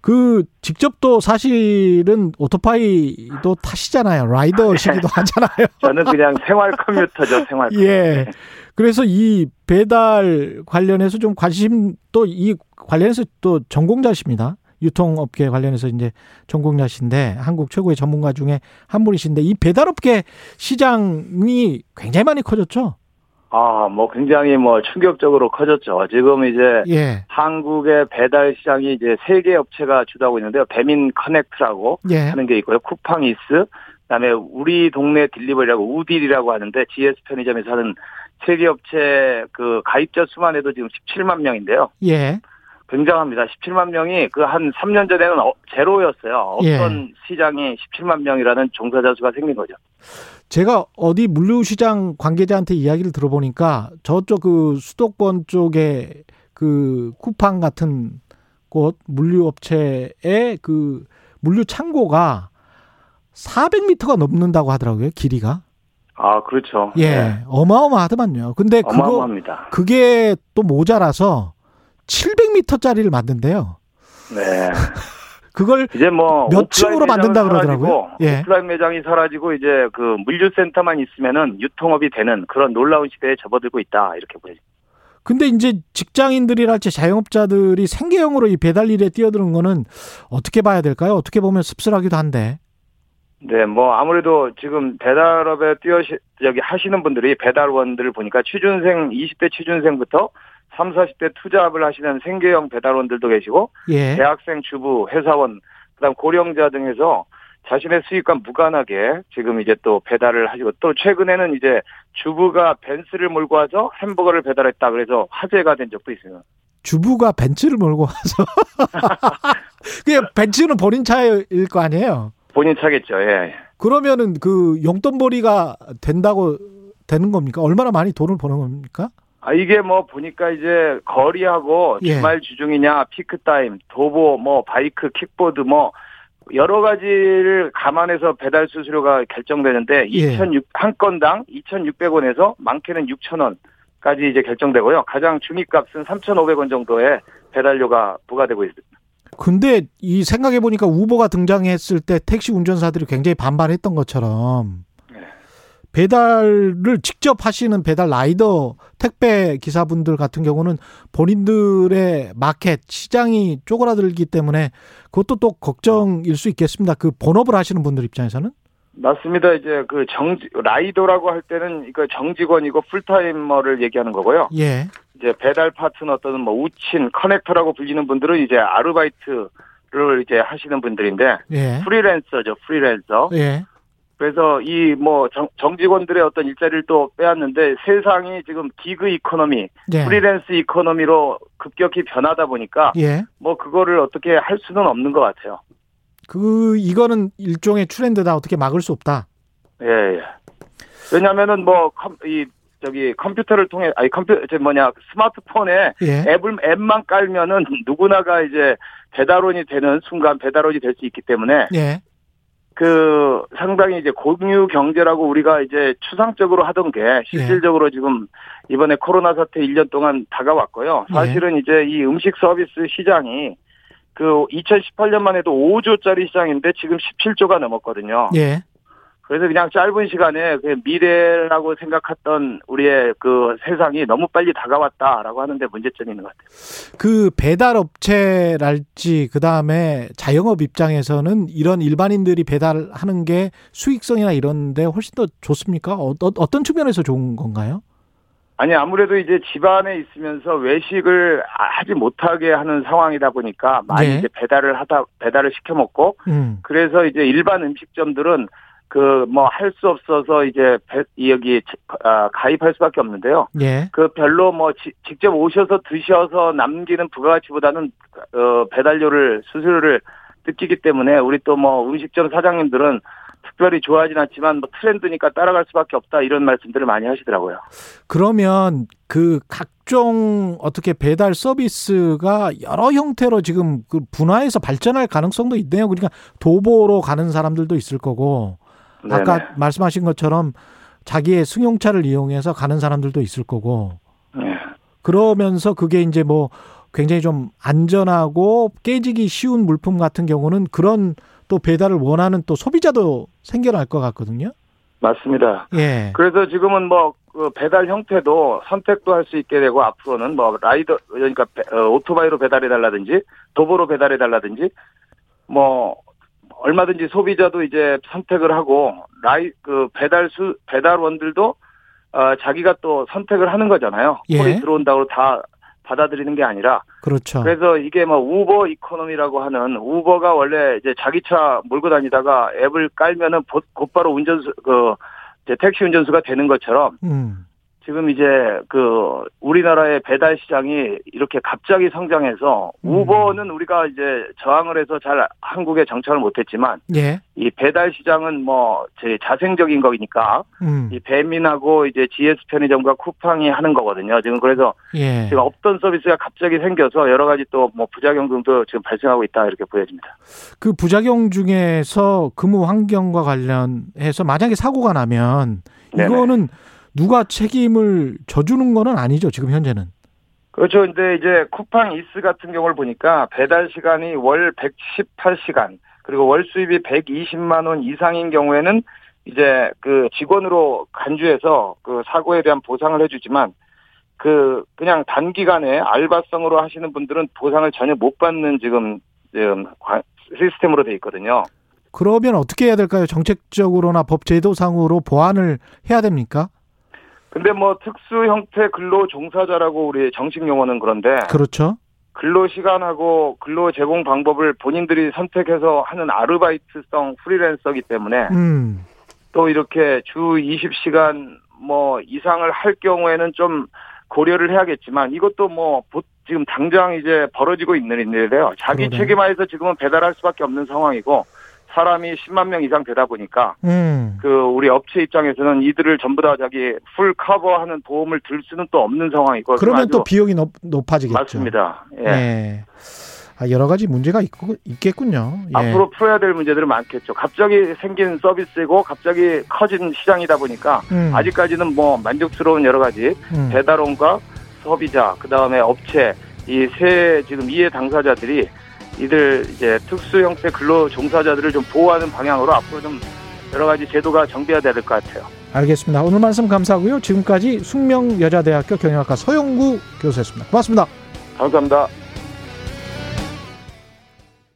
그 직접 또 사실은 오토바이도 타시잖아요. 라이더시기도 [laughs] 하잖아요. 저는 그냥 생활 컴퓨터죠, 생활 컴퓨터. 예. 그래서 이 배달 관련해서 좀 관심 또 이 관련해서 또 전공자십니다. 유통업계 관련해서 이제 전공자신데 한국 최고의 전문가 중에 한 분이신데 이 배달업계 시장이 굉장히 많이 커졌죠. 아, 뭐 굉장히 뭐 충격적으로 커졌죠. 지금 이제 예. 한국의 배달 시장이 이제 세 개 업체가 주도하고 있는데요. 배민 커넥트라고 예. 하는 게 있고요. 쿠팡이스, 그다음에 우리 동네 딜리버리라고 우딜이라고 하는데 GS 편의점에서 하는 세 개 업체 그 가입자 수만 해도 지금 17만 명인데요. 예. 굉장합니다. 17만 명이 그 한 3년 전에는 어- 제로였어요. 예. 어떤 시장이 17만 명이라는 종사자 수가 생긴 거죠. 제가 어디 물류시장 관계자한테 이야기를 들어보니까 저쪽 그 수도권 쪽에 그 쿠팡 같은 곳 물류업체의 그 물류 창고가 400m가 넘는다고 하더라고요, 길이가. 아, 그렇죠. 예, 네. 어마어마하더만요. 근데 그거 어마어마합니다. 그게 또 모자라서 700m짜리를 만든대요. 네. [laughs] 그걸 이제 뭐 몇 층으로 만든다 그러더라고요. 예. 오프라인 매장이 사라지고 이제 그 물류센터만 있으면은 유통업이 되는 그런 놀라운 시대에 접어들고 있다 이렇게 보여집니다. 근데 이제 직장인들이랄지 자영업자들이 생계형으로 이 배달 일에 뛰어드는 거는 어떻게 봐야 될까요? 어떻게 보면 씁쓸하기도 한데. 네, 뭐 아무래도 지금 배달업에 뛰어 여기 하시는 분들이 배달원들을 보니까 취준생 20대 취준생부터 3, 40대 투잡을 하시는 생계형 배달원들도 계시고 예. 대학생 주부, 회사원, 그다음 고령자 등에서 자신의 수입과 무관하게 지금 이제 또 배달을 하시고 또 최근에는 이제 주부가 벤츠를 몰고 와서 햄버거를 배달했다 그래서 화제가 된 적도 있어요. 주부가 벤츠를 몰고 와서. [laughs] 그게 벤츠는 본인 차일 거 아니에요? 본인 차겠죠. 예. 그러면은 그 용돈벌이가 된다고 되는 겁니까? 얼마나 많이 돈을 버는 겁니까? 아, 이게 뭐 보니까 이제 거리하고 예. 주말 주중이냐, 피크타임, 도보, 뭐 바이크, 킥보드 뭐 여러 가지를 감안해서 배달 수수료가 결정되는데 예. 2,600, 한 건당 2,600원에서 많게는 6,000원까지 이제 결정되고요. 가장 중위값은 3,500원 정도의 배달료가 부과되고 있습니다. 근데 이 생각해 보니까 우버가 등장했을 때 택시 운전사들이 굉장히 반발했던 것처럼 배달을 직접 하시는 배달 라이더 택배 기사분들 같은 경우는 본인들의 마켓 시장이 쪼그라들기 때문에 그것도 또 걱정일 수 있겠습니다. 그 본업을 하시는 분들 입장에서는 맞습니다. 이제 그 정지 라이더라고 할 때는 이거 정직원이고 풀타이머를 얘기하는 거고요. 예. 이제 배달 파트너 또는 뭐 우친, 커넥터라고 불리는 분들은 이제 아르바이트를 이제 하시는 분들인데 예. 프리랜서죠, 프리랜서. 예. 그래서 이 뭐 정직원들의 어떤 일자리를 또 빼앗는데 세상이 지금 gig economy, 예. freelance economy로 급격히 변하다 보니까 예. 뭐 그거를 어떻게 할 수는 없는 것 같아요. 그 이거는 일종의 트렌드다. 어떻게 막을 수 없다. 예, 예. 왜냐면은 뭐, 컴, 이, 저기 컴퓨터를 통해, 아니 컴퓨터, 저 뭐냐, 스마트폰에 예. 앱을, 앱만 깔면은 누구나가 이제 배달원이 되는 순간 배달원이 될 수 있기 때문에 예. 그 상당히 이제 공유 경제라고 우리가 이제 추상적으로 하던 게 실질적으로 지금 이번에 코로나 사태 1년 동안 다가왔고요. 사실은 이제 이 음식 서비스 시장이 그 2018년만 해도 5조짜리 시장인데 지금 17조가 넘었거든요. 예. 그래서 그냥 짧은 시간에 그 미래라고 생각했던 우리의 그 세상이 너무 빨리 다가왔다라고 하는데 문제점이 있는 것 같아요. 그 배달 업체랄지 그 다음에 자영업 입장에서는 이런 일반인들이 배달하는 게 수익성이나 이런데 훨씬 더 좋습니까? 어, 떤 측면에서 좋은 건가요? 아니 아무래도 이제 집안에 있으면서 외식을 하지 못하게 하는 상황이다 보니까 많이 네. 이제 배달을 하다 배달을 시켜 먹고 음. 그래서 이제 일반 음식점들은 그 뭐 할 수 없어서 이제 여기 아, 가입할 수밖에 없는데요. 예. 그 별로 뭐 지- 직접 오셔서 드셔서 남기는 부가가치보다는 어 배달료를 수수료를 느끼기 때문에 우리 또 뭐 음식점 사장님들은 특별히 좋아하진 않지만 뭐 트렌드니까 따라갈 수밖에 없다 이런 말씀들을 많이 하시더라고요. 그러면 그 각종 어떻게 배달 서비스가 여러 형태로 지금 그 분화해서 발전할 가능성도 있네요. 그러니까 도보로 가는 사람들도 있을 거고 아까 네네. 말씀하신 것처럼 자기의 승용차를 이용해서 가는 사람들도 있을 거고 네. 그러면서 그게 이제 뭐 굉장히 좀 안전하고 깨지기 쉬운 물품 같은 경우는 그런 또 배달을 원하는 또 소비자도 생겨날 것 같거든요. 맞습니다. 예. 그래서 지금은 뭐그 배달 형태도 선택도 할 수 있게 되고 앞으로는 뭐 라이더 그러니까 배- 어, 오토바이로 배달해 달라든지 도보로 배달해 달라든지 뭐 얼마든지 소비자도 이제 선택을 하고 라이 그 배달 수 배달원들도 어 자기가 또 선택을 하는 거잖아요. 예. 콜이 들어온다고 다 받아들이는 게 아니라 그렇죠. 그래서 이게 뭐 우버 이코노미라고 하는 우버가 원래 이제 자기 차 몰고 다니다가 앱을 깔면은 곧- 곧바로 운전수 그 이제 택시 운전수가 되는 것처럼 음. 지금 이제 그 우리나라의 배달 시장이 이렇게 갑자기 성장해서 음. 우버는 우리가 이제 저항을 해서 잘 한국에 정착을 못했지만 예. 이 배달 시장은 뭐 제 자생적인 거니까 음. 이 배민하고 이제 GS 편의점과 쿠팡이 하는 거거든요. 지금 그래서 예. 지금 없던 서비스가 갑자기 생겨서 여러 가지 또 뭐 부작용 등도 지금 발생하고 있다 이렇게 보여집니다. 그 부작용 중에서 근무 환경과 관련해서 만약에 사고가 나면 네네. 이거는 누가 책임을 져주는 거는 아니죠 지금 현재는. 그렇죠. 근데 이제 쿠팡 이스 같은 경우를 보니까 배달 시간이 월 118시간 그리고 월 수입이 120만 원 이상인 경우에는 이제 그 직원으로 간주해서 그 사고에 대한 보상을 해주지만 그 그냥 단기간에 알바성으로 하시는 분들은 보상을 전혀 못 받는 지금 지금 관- 시스템으로 돼 있거든요. 그러면 어떻게 해야 될까요? 정책적으로나 법 제도상으로 보완을 해야 됩니까? 근데 뭐 특수 형태 근로 종사자라고 우리 정식 용어는 그런데 그렇죠. 근로 시간하고 근로 제공 방법을 본인들이 선택해서 하는 아르바이트성 프리랜서기 때문에 음. 또 이렇게 주 20시간 뭐 이상을 할 경우에는 좀 고려를 해야겠지만 이것도 뭐 보- 지금 당장 이제 벌어지고 있는 일인데요. 자기 그러네. 책임하에서 지금은 배달할 수밖에 없는 상황이고 사람이 10만 명 이상 되다 보니까 음. 그 우리 업체 입장에서는 이들을 전부 다 자기 풀 커버하는 보험을 들 수는 또 없는 상황이고 그러면 또 비용이 높, 높아지겠죠. 맞습니다. 예. 예. 아, 여러 가지 문제가 있고, 있겠군요. 예. 앞으로 풀어야 될 문제들은 많겠죠. 갑자기 생긴 서비스이고 갑자기 커진 시장이다 보니까 음. 아직까지는 뭐 만족스러운 여러 가지 음. 배달원과 소비자 그 다음에 업체 이 세 지금 이해 당사자들이 이들 이제 특수 형태 근로 종사자들을 좀 보호하는 방향으로 앞으로 좀 여러 가지 제도가 정비해야 될 것 같아요. 알겠습니다. 오늘 말씀 감사하고요. 지금까지 숙명여자대학교 경영학과 서영구 교수였습니다. 고맙습니다. 감사합니다.